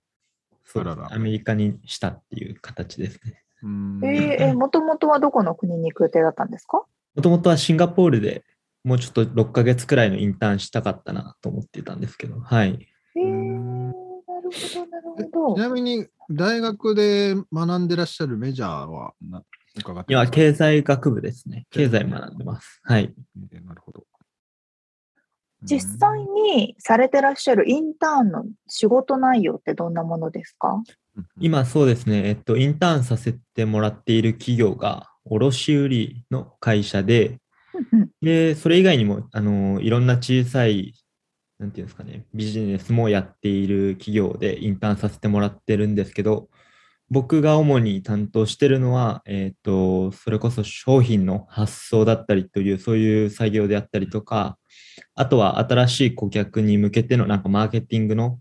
そうあららアメリカにしたっていう形ですね。えーえもともとはどこの国に行く予定だったんですか？もともとはシンガポールでもうちょっと6ヶ月くらいのインターンしたかったなと思ってたんですけど、はい。えー、んなるほど、なるえほど。ちなみに大学で学んでらっしゃるメジャーはな伺って今、ますか経済学部ですね。経済学んでます。はい。えーなるほど。実際にされてらっしゃるインターンの仕事内容ってどんなものですか？うん今そうですね、えっと、インターンさせてもらっている企業が卸売の会社で、で、それ以外にも、あの、いろんな小さい、なんていうんですかね、ビジネスもやっている企業でインターンさせてもらってるんですけど、僕が主に担当してるのは、えっと、それこそ商品の発送だったりという、そういう作業であったりとか、あとは新しい顧客に向けてのなんかマーケティングの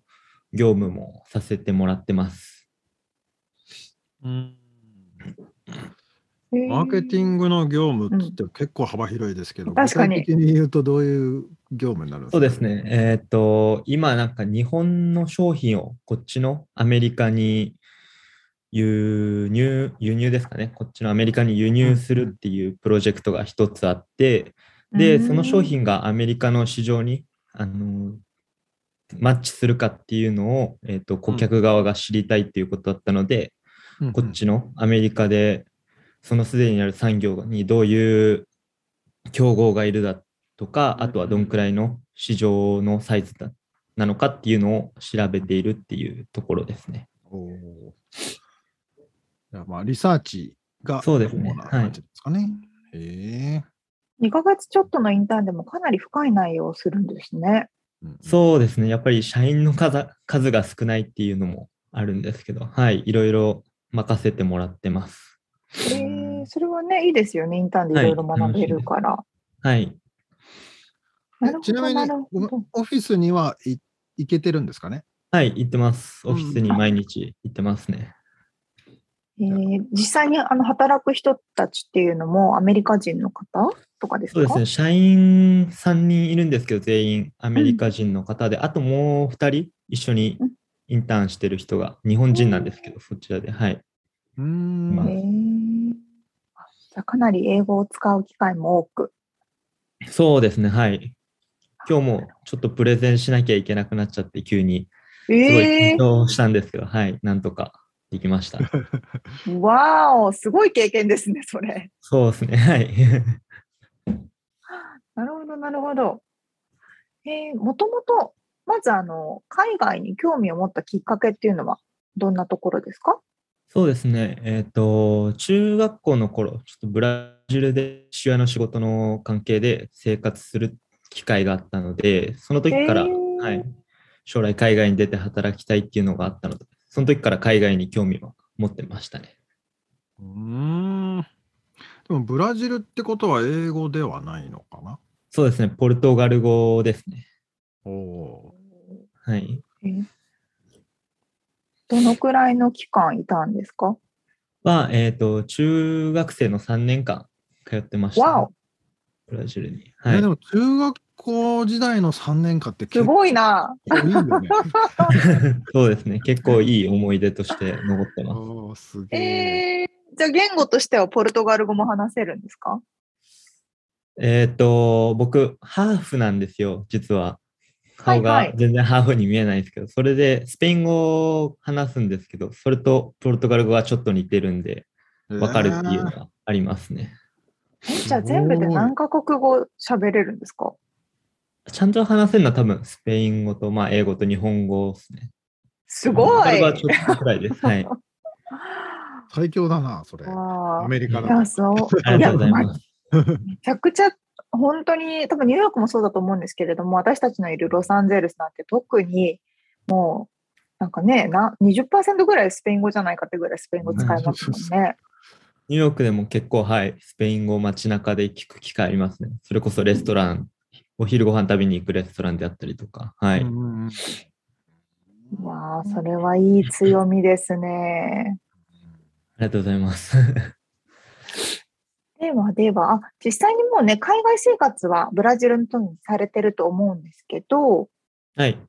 業務もさせてもらってます。うん。えーマーケティングの業務って結構幅広いですけど、確かに。具体的に言うとどういう業務になるんですか？そうですね。えっ、と、今なんか日本の商品をこっちのアメリカに輸入、輸入ですかね。こっちのアメリカに輸入するっていうプロジェクトが一つあって、で、うん。その商品がアメリカの市場に、あの、マッチするかっていうのを、えっ、と、顧客側が知りたいっていうことだったので、うんうん。こっちのアメリカで、そのすでにある産業にどういう競合がいるだとか、うんあとはどんくらいの市場のサイズだなのかっていうのを調べているっていうところですね。おまあリサーチがそうですね主な感じですかね。へえ2ヶ月ちょっとのインターンでもかなり深い内容をするんですね。うんそうですね。やっぱり社員の数数が少ないっていうのもあるんですけど、はい、いろいろ任せてもらってます。えー、それはね、いいですよね。インターンでいろいろ学べるから。はい。なるほどちなみにオフィスにはい行けてるんですかね？はい、行ってます。うんオフィスに毎日行ってますね。えー実際にあの働く人たちっていうのもアメリカ人の方？とかですか？そうですね。社員3人いるんですけど、全員アメリカ人の方で、あともう2人一緒にうん。インターンしてる人が日本人なんですけど、そちらで、はい。うーん。まあえー。あじゃあかなり英語を使う機会も多く。そうですね、はい。今日もちょっとプレゼンしなきゃいけなくなっちゃって、急に。すごいえ緊張したんですけど、はい、なんとかできました。ー、<laughs> わーお、すごい経験ですね、それ。そうですね、はい。<laughs> なるほど、なるほど。えー、もともと、まずあの、海外に興味を持ったきっかけっていうのは、どんなところですか？そうですね、えっ、と、中学校の頃、ちょっとブラジルで父親の仕事の関係で生活する機会があったので、その時から、へーはい、将来海外に出て働きたいっていうのがあったので、その時から海外に興味を持ってましたね。うーんでもブラジルってことは英語ではないのかな？そうですね、ポルトガル語ですね。おおはい。えーどのくらいの期間いたんですか？は、えっ、と、中学生の3年間通ってました、ブラジルに。ー、はいで。も中学校時代の3年間ってす結構ごいな。いいよね。<laughs> そうですね、結構いい思い出として残ってます。すげえ。えー、じゃあ言語としてはポルトガル語も話せるんですか？えっ、と、僕、ハーフなんですよ、実は。顔がはいはい全然ハーフに見えないんですけど、それでスペイン語を話すんですけど、それとポルトガル語がちょっと似てるんで、わかるっていうのがありますね。えじゃあ全部で何カ国語喋れるんですか？ちゃんと話せるのは多分スペイン語と、まあ、英語と日本語ですね。すごいポルトガル語はちょっとくらいです。はい。<laughs> 最強だな、それ。アメリカいや、だと。そう。ありがとうございやます。めちゃくちゃ本当に多分ニューヨークもそうだと思うんですけれども私たちのいるロサンゼルスなんて特にもうなんかねな20%ぐらいスペイン語じゃないかってぐらいスペイン語使いますもんね。ニューヨークでも結構、はい、スペイン語を街中で聞く機会ありますね。それこそレストラン、お昼ご飯食べに行くレストランであったりとか。はい。うんいやーそれはいい強みですね。ありがとうございます。<laughs> ではでは、あ実際にもうね、海外生活はブラジルの時にされてると思うんですけど、はい。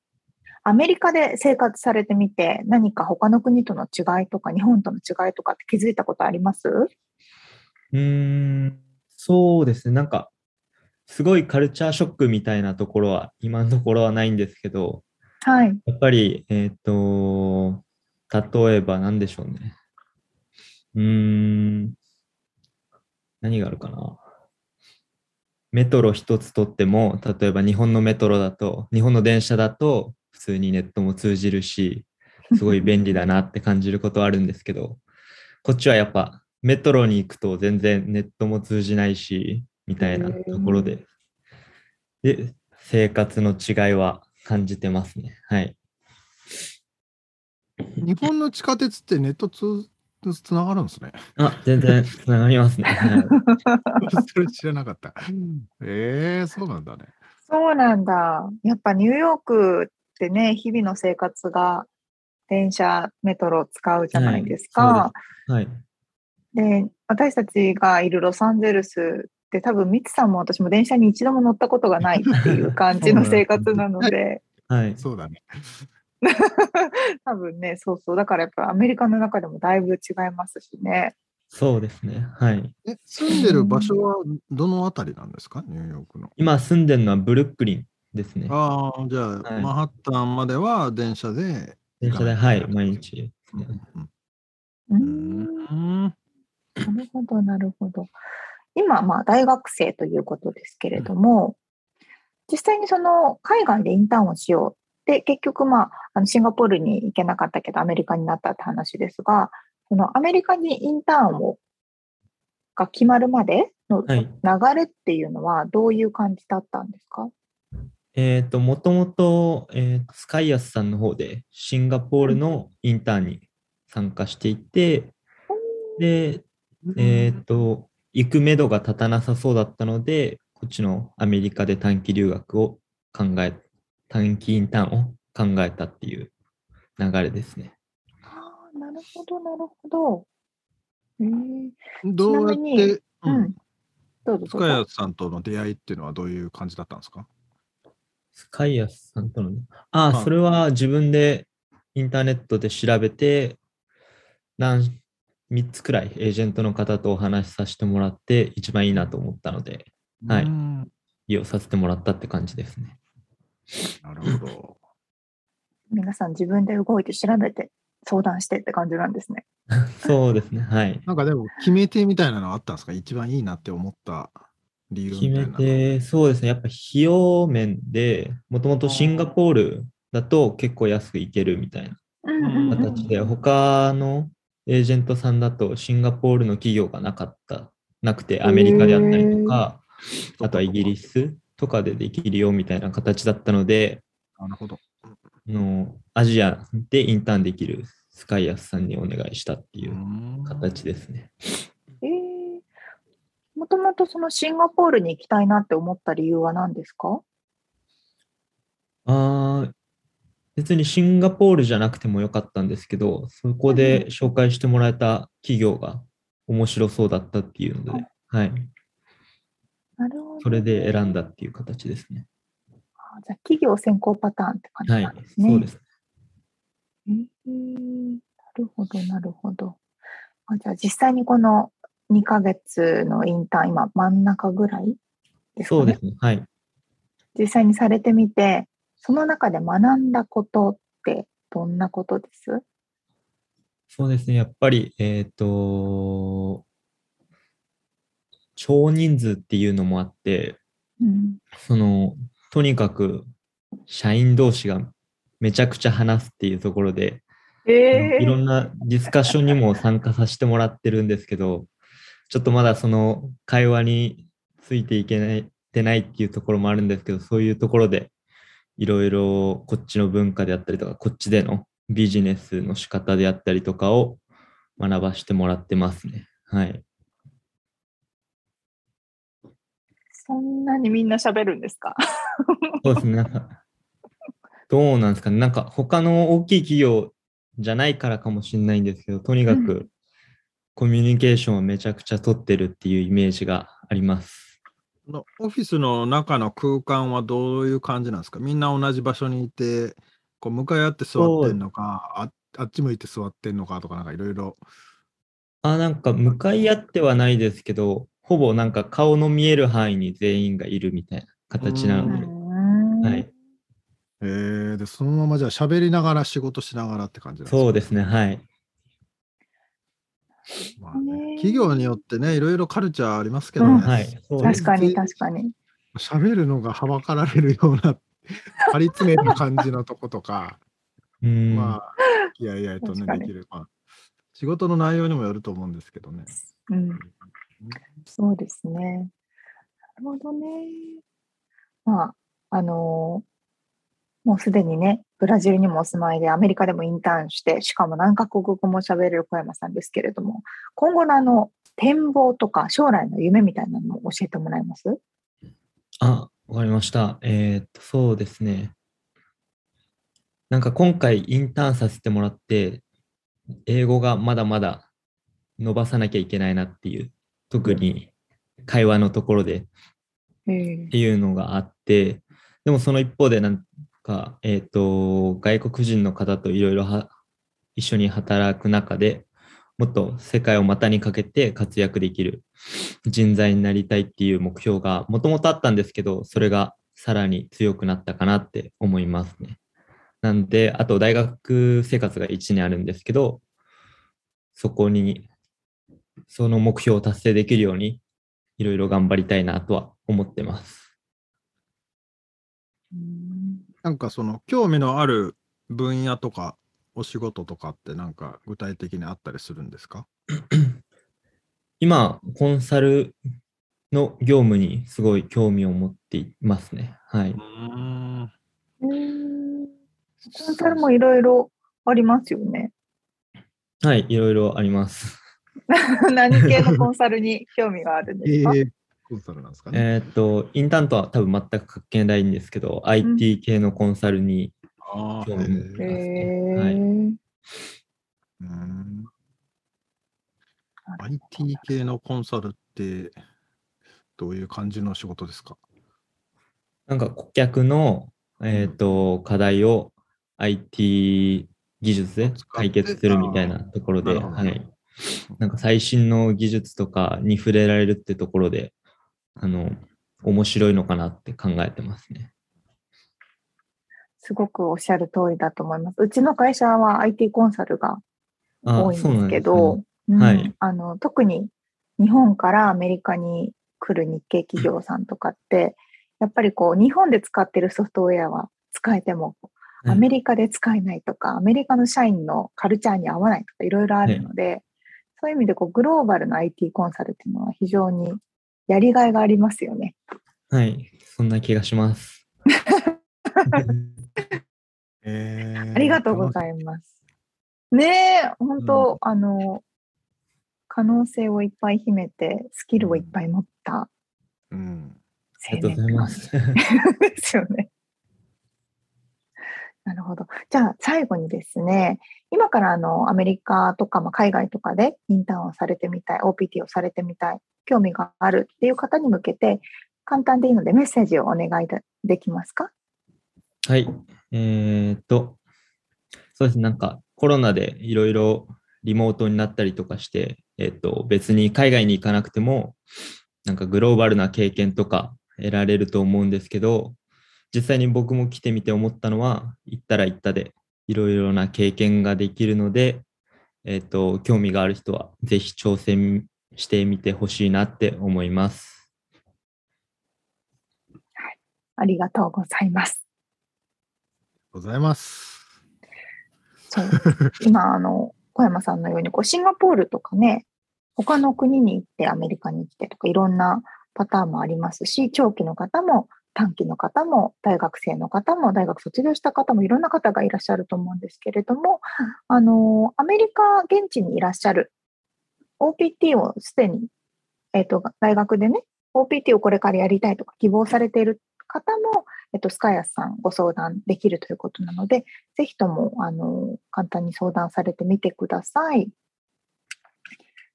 アメリカで生活されてみて、何か他の国との違いとか、日本との違いとかって気づいたことあります？うーん、そうですね。なんか、すごいカルチャーショックみたいなところは、今のところはないんですけど、はい。やっぱり、えっ、と、例えば何でしょうね。うーん、何があるかな。メトロ一つとっても、例えば日本のメトロだと、日本の電車だと普通にネットも通じるし、すごい便利だなって感じることはあるんですけど、こっちはやっぱメトロに行くと全然ネットも通じないし、みたいなところで、で、生活の違いは感じてますね。はい。日本の地下鉄ってネットつつながるんですね。あ、全然つながりますね。はい <laughs> それ知らなかった。ええそうなんだね。そうなんだ。やっぱニューヨークってね、日々の生活が電車、メトロを使うじゃないですか。はい。で私たちがいるロサンゼルス多分ミツさんも私も電車に一度も乗ったことがないっていう感じの生活なのではい。<laughs> そうだね。<laughs> 多分ねそうそうだからやっぱアメリカの中でもだいぶ違いますしねそうですね。はい。え、住んでる場所はどのあたりなんですか？ニューヨークの。今住んでるのはブルックリンですね。ああ、じゃあ、はいマンハッタンまでは電車で電車で、はい、毎日。うーうんん。なるほどなるほど今まあ大学生ということですけれども、実際にその海外でインターンをしよう。で結局まああのシンガポールに行けなかったけどアメリカになったって話ですがそのアメリカにインターンをが決まるまでのはい。流れっていうのはどういう感じだったんですか、えっ、と、もともと、えースカイアスさんの方でシンガポールのインターンに参加していて、で、えっ、と、行くめどが立たなさそうだったので、こっちのアメリカで短期留学を考え、短期インターンを考えたっていう流れですね。ああなるほどなるほど。へえどうやっちなみにて、ううんん。どうぞどうぞ。深谷さんとの出会いっていうのはどういう感じだったんですか？スカイアスさんとのね。ああ、はいそれは自分でインターネットで調べて、何、3つくらいエージェントの方とお話しさせてもらって、一番いいなと思ったので、はいうん利用させてもらったって感じですね。なるほど。<laughs> 皆さん自分で動いて調べて相談してって感じなんですね。<laughs> <laughs> そうですね。はい。なんかでも決め手みたいなのあったんですか？一番いいなって思った理由みた決めいなの。て、そうですね。やっぱ費用面で、もともとシンガポールだと結構安く行けるみたいな形で、他のエージェントさんだとシンガポールの企業がなかった、なくてアメリカであったりとか、あとはイギリスとかでできるよみたいな形だったので、なるほど。あのアジアでインターンできるスカイアスさんにお願いしたっていう形ですね。えーもともとそのシンガポールに行きたいなって思った理由は何ですか？あー別にシンガポールじゃなくてもよかったんですけど、そこで紹介してもらえた企業が面白そうだったっていうので、はい。なるほど。それで選んだっていう形ですね。あじゃあ企業先行パターンって感じはいなんです。ね。そうです。えーなるほど、なるほど。あじゃあ実際にこの2ヶ月のインターン、今真ん中ぐらいですかね。そうですね。はい。実際にされてみて、その中で学んだことってどんなことです？そうですね。やっぱり、えっ、と、少人数っていうのもあって、うん。その、とにかく社員同士がめちゃくちゃ話すっていうところで、えいろんなディスカッションにも参加させてもらってるんですけど、ちょっとまだその会話についていけないてないっていうところもあるんですけど、そういうところでいろいろこっちの文化であったりとか、こっちでのビジネスの仕方であったりとかを学ばしてもらってますね。はい。そんなにみんな喋るんですか？そうですね。なんか、どうなんですかね。なんか他の大きい企業じゃないからかもしれないんですけど、とにかうくコミュニケーションをめちゃくちゃ取ってるっていうイメージがあります。のオフィスの中の空間はどういう感じなんですか？みんな同じ場所にいて、こう向かい合って座ってんのか、ああっち向いて座ってんのかとか、なんかいろいろ。あ、なんか向かい合ってはないですけど、ほぼなんか顔の見える範囲に全員がいるみたいな形なので、はい。えー、で、そのままじゃあ喋りながら仕事しながらって感じなんですか？そうですね、はい。まあねね企業によってね、いろいろカルチャーありますけどね。うんはい。確かに確かに。喋るのがはばかられるような、<laughs> 張り詰める感じのとことか、<laughs> うん。まあ、いやいやとね、できる。まあ、仕事の内容にもよると思うんですけどね。うん、そうですね。なるほどね。まあ、あのーもうすでにね、ブラジルにもお住まいで、アメリカでもインターンして、しかも何カ国語も喋れる小山さんですけれども、今後のあの、展望とか将来の夢みたいなのを教えてもらえます？あ、わかりました。えーっと、そうですね。なんか今回インターンさせてもらって、英語がまだまだ伸ばさなきゃいけないなっていう、特に会話のところでえっていうのがあって、でもその一方でなんか、えっ、と、外国人の方といろいろ一緒に働く中でもっと世界を股にかけて活躍できる人材になりたいっていう目標がもともとあったんですけど、それがさらに強くなったかなって思いますね。なんで、あと大学生活が1年あるんですけど、そこに、その目標を達成できるように、いろいろ頑張りたいなとは思ってます。うんなんかその興味のある分野とかお仕事とかってなんか具体的にあったりするんですか？<coughs> 今、コンサルの業務にすごい興味を持っていますね。はい。ん。うんコンサルもいろいろありますよね。はい、いろいろあります。<laughs> 何系のコンサルに興味があるんえですか、ー、コンサルなんですかね？えーっと、インターンとは多分全く関係ないんですけど、IT 系のコンサルにああ、興味持ってますね。へはい。ーうん。IT 系のコンサルってどういう感じの仕事ですか？なんか顧客の、えーっと、課題を IT 技術で解決するみたいなところで、はい。なんか最新の技術とかに触れられるってところで、あの、面白いのかなって考えてますね。すごくおっしゃる通りだと思います。うちの会社は IT コンサルがあ多いんですけど、ねうんはいあの特に日本からアメリカに来る日系企業さんとかって、やっぱりこう日本で使ってるソフトウェアは使えても、アメリカで使えないとか、アメリカの社員のカルチャーに合わないとかいろいろあるので、そういう意味でこうグローバルな IT コンサルっていうのは非常にやりがいがありますよね。はい、そんな気がします。<laughs> えーありがとうございます。ねえ、本当、あの、可能性をいっぱい秘めて、スキルをいっぱい持ったうん。ありがとうございます。<laughs> ですよね。なるほど。じゃあ最後にですね、今からあのアメリカとか、まあ、海外とかでインターンをされてみたい、OPT をされてみたい、興味があるっていう方に向けて、簡単でいいのでメッセージをお願いできますか？はい。えーっと、そうですね、なんかコロナでいろいろリモートになったりとかして、えっと、別に海外に行かなくても、なんかグローバルな経験とか得られると思うんですけど、実際に僕も来てみて思ったのは、行ったら行ったでいろいろな経験ができるので、えっと、興味がある人はぜひ挑戦してみてほしいなって思います。ありがとうございます。ございます。そう <laughs> 今、あの、小山さんのように、こう、シンガポールとかね、他の国に行ってアメリカに来てとか、いろんなパターンもありますし、長期の方も短期の方も大学生の方も大学卒業した方もいろんな方がいらっしゃると思うんですけれども、あの、アメリカ現地にいらっしゃる OPT をすでに、えっ、と、大学でね、OPT をこれからやりたいとか希望されている方も、えっと、スカイアスさんご相談できるということなので、ぜひとも、あの、簡単に相談されてみてください。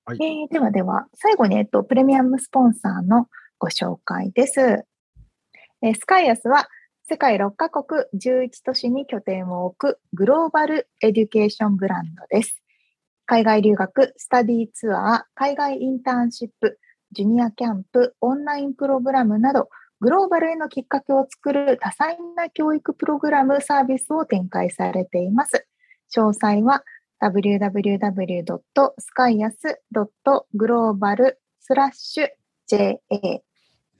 はいえーではでは、最後に、えっと、プレミアムスポンサーのご紹介です。えースカイアスは世界6カ国11都市に拠点を置くグローバルエデュケーションブランドです。海外留学、スタディツアー、海外インターンシップ、ジュニアキャンプ、オンラインプログラムなど、グローバルへのきっかけを作る多彩な教育プログラムサービスを展開されています。詳細は www.skyas.global スラッシュ JA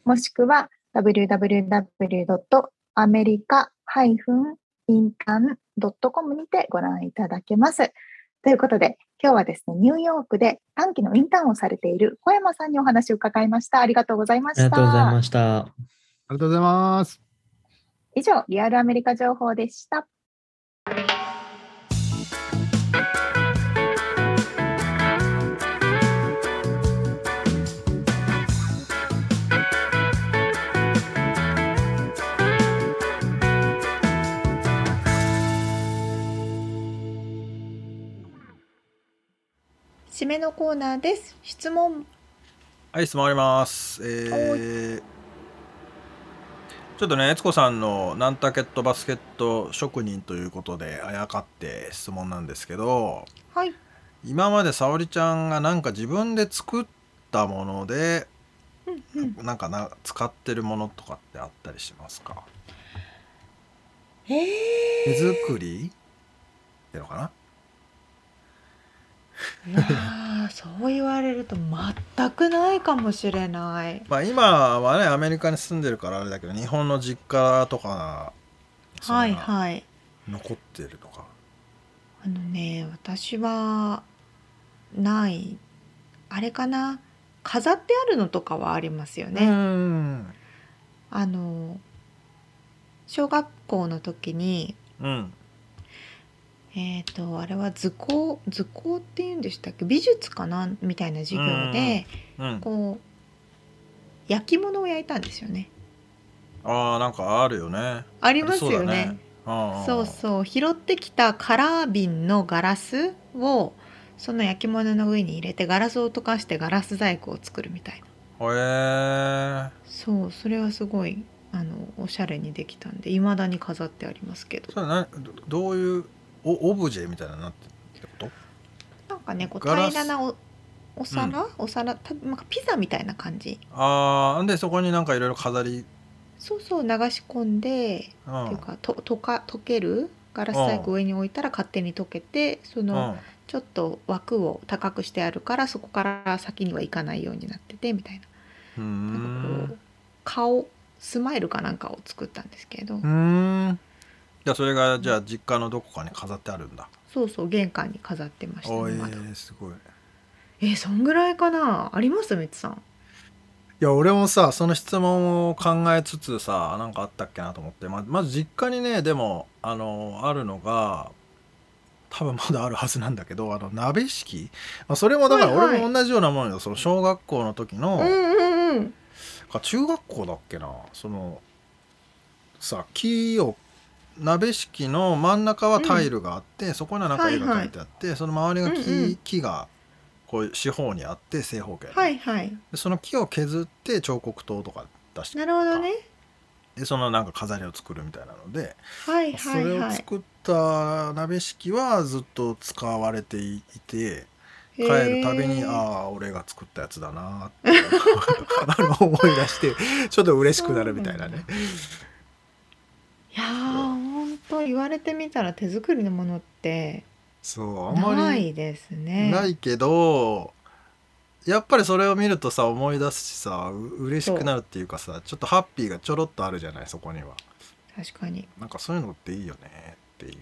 もしくは www.america-intern.com にてご覧いただけます。ということで、今日はですね、ニューヨークで短期のインターンをされている小山さんにお話を伺いました。ありがとうございまあした。りがとうございました。ありがとうございます。以上、リアルアメリカ情報でした。締めのコーナーです。質問。はい、質問あります。えー、ちょっとね、悦子さんのナンタケットバスケット職人ということであやかって質問なんですけど、はい。今まで沙織ちゃんがなんか自分で作ったもので、うんうん。なんかな使ってるものとかってあったりしますか？え手作り？っていうのかな？まあそう言われると全くないかもしれない。まあ今はねアメリカに住んでるからあれだけど日本の実家とかはいがはい。残ってるとか、あのね私はないあれかな飾ってあるのとかはありますようね。んあの小学校の時にうんえっ、とあれは図工図工っていうんでしたっけ？美術かな？みたいな授業で、うんこう焼き物を焼いたんですよね。ああなんかあるよね。ありますよね。そうそう拾ってきたカラー瓶のガラスをその焼き物の上に入れてガラスを溶かしてガラス細工を作るみたいな。へえそうそれはすごいあのおしゃれにできたんでいまだに飾ってありますけど。それなどどういうおオブジェみたいななってるってこなんかねこうガラス？平らなおお皿、お皿？たなんかピザみたいな感じ？とああでそこになんかいろいろ飾り？そうそう流し込んで、うん。っていうかと溶か溶ける？ガラス細工上に置いたら勝手に溶けてその、うん。ちょっと枠を高くしてあるからそこから先には行かないようになっててみたいな。うーなんかこうん顔スマイルかなんかを作ったんですけど、うーんじゃあそれがじゃあ実家のどこかに飾ってあるんだ。そうそう玄関に飾ってましたねまだー、すごい。えーそんぐらいかな？あります？みつさん。いや俺もさその質問を考えつつさなんかあったっけなと思って。ままず実家にねでもあのあるのが多分まだあるはずなんだけどあの鍋敷。まあそれもだからはいはい。俺も同じようなものよ。その小学校の時の、うんうんうんか中学校だっけな？そのさ木を鍋敷の真ん中はタイルがあって、そこにはなんか絵が描いてあって、その周りが木,、うんうん。木がこう四方にあって正方形。で,、はいはい。でその木を削って彫刻刀とか出してなるほどね。でそのなんか飾りを作るみたいなので、はいはそいはい。れを作った鍋敷はずっと使われていて帰るたびに、ああ俺が作ったやつだなって思い出してちょっと嬉しくなるみたいなね。いやと言われてみたら手作りのものってそうあんまりないですね。ないけどやっぱりそれを見るとさ思い出すしさう嬉しくなるっていうかさちょっとハッピーがちょろっとあるじゃないそこには。確かに。なんかそういうのっていいよねっていう。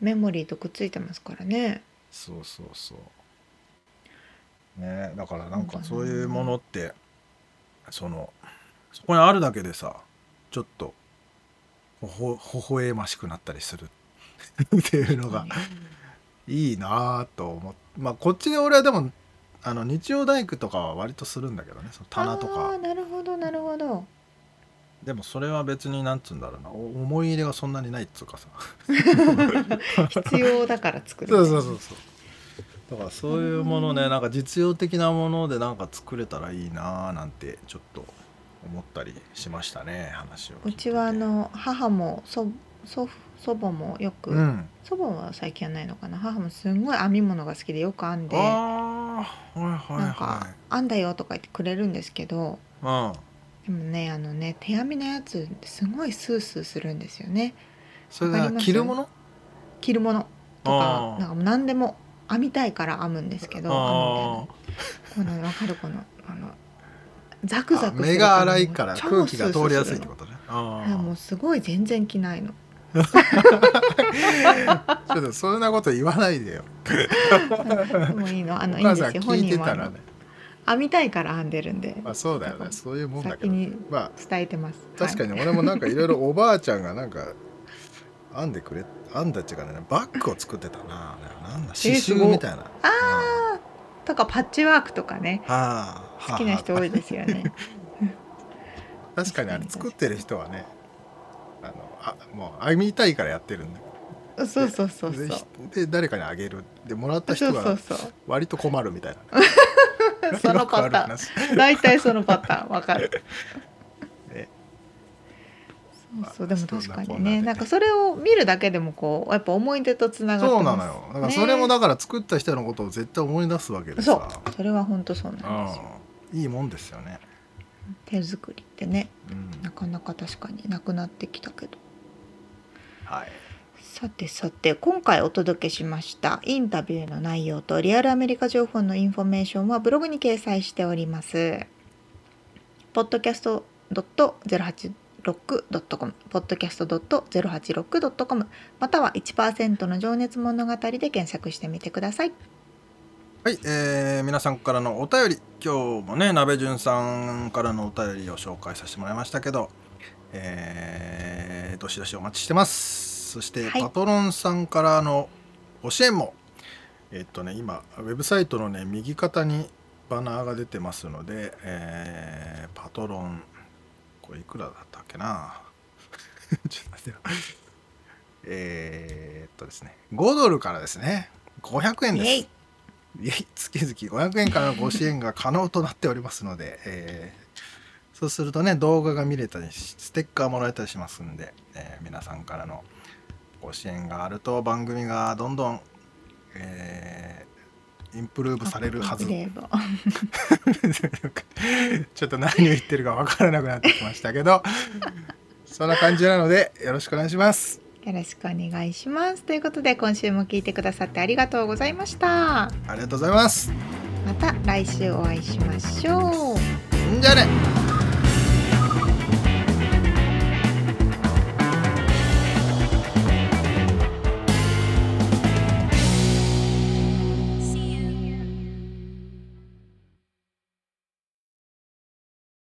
メモリーとくっついてますからね。そうそうそう。ねだからなんかそういうものってそのそこにあるだけでさちょっとほほ微笑ましくなったりする。<laughs> っていうのがいいなぁと思ってまあこっちで俺はでもあの日曜大工とかは割とするんだけどね。その棚とあかーなるほどなるほど。でもそれは別になんつうんだろうな。お思い入れがそんなにないっつうかさ。<laughs> 必要だから作るそうそうそうそう。だからそういうものねなんか実用的なものでなんか作れたらいいなぁなんてちょっと思ったりしましたね話をうてちはあの母も祖祖父祖母もよく、うん。祖母は最近はないのかな？母もすんごい編み物が好きでよく編んではいはいなんかは「編んだよ」とか言ってくれるんですけどいうん。でもねあのね手編みのやつすごいスースーするんですよね。それが着るもの？着るもの。とかなんか何でも編みたいから編むんですけどあ編むこの分かる？このあのザクザあク目が粗いから超空気が通りやすいってことね。あはいもうすごい全然着ないの。あ <laughs> ちょっとそんなこと言わないでよ。でもいいの。あのおいいんですよ。本人は編みたいから編んでるんで。まあそうだよね。そういうもんだけど。先にまあ伝えてます。確かに、に俺もなんかいろいろおばあちゃんがなんか編んでくれ編んだっていうかねバッグを作ってたな。<laughs> なんだ刺繍みたいな。あー。とかパッチワークとかね。ああ好きな人多いですよね。<laughs> 確かにあれ作ってる人はねあのあもう編みたいからやってるんだ。そうそうそうそう。でで誰かにあげる。でもらった人がそうそう割と困るみたいな。<laughs> そのパターン。<laughs> 大体そのパターン。わかる。ね。そうそう。でも確かにね。ね。なんかそれを見るだけでもこうやっぱ思い出とつながってそうなのよ。だからそれもだから作った人のことを絶対思い出すわけでさ。そう。それは本当そうなんですよ。うんいいもんですよね手作りってねうんなかなか確かになくなってきたけどはいさてさて今回お届けしましたインタビューの内容とリアルアメリカ情報のインフォメーションはブログに掲載しております。podcast.086.com podcast.086.com または1%の情熱物語で検索してみてください。はい、えー皆さんからのお便り。今日もね鍋潤さんからのお便りを紹介させてもらいましたけど、えーどしどしお待ちしてます。そして、はい。パトロンさんからのご支援もえっとね今ウェブサイトのね右肩にバナーが出てますので、えーパトロンこれいくらだったっけな？<laughs> ちょっと待ってよ。えーっとですね5ドルからですね。500円です月々500円からのご支援が可能となっておりますので、えーそうするとね動画が見れたりしステッカーもらえたりしますんで、えー皆さんからのご支援があると番組がどんどん、えーインプルーブされるはず。<laughs> ちょっと何を言ってるか分からなくなってきましたけどそんな感じなのでよろしくお願いしますよろしくお願いします。ということで今週も聞いてくださってありがとうございました。ありがとうございますまた来週お会いしましょう。んじゃあね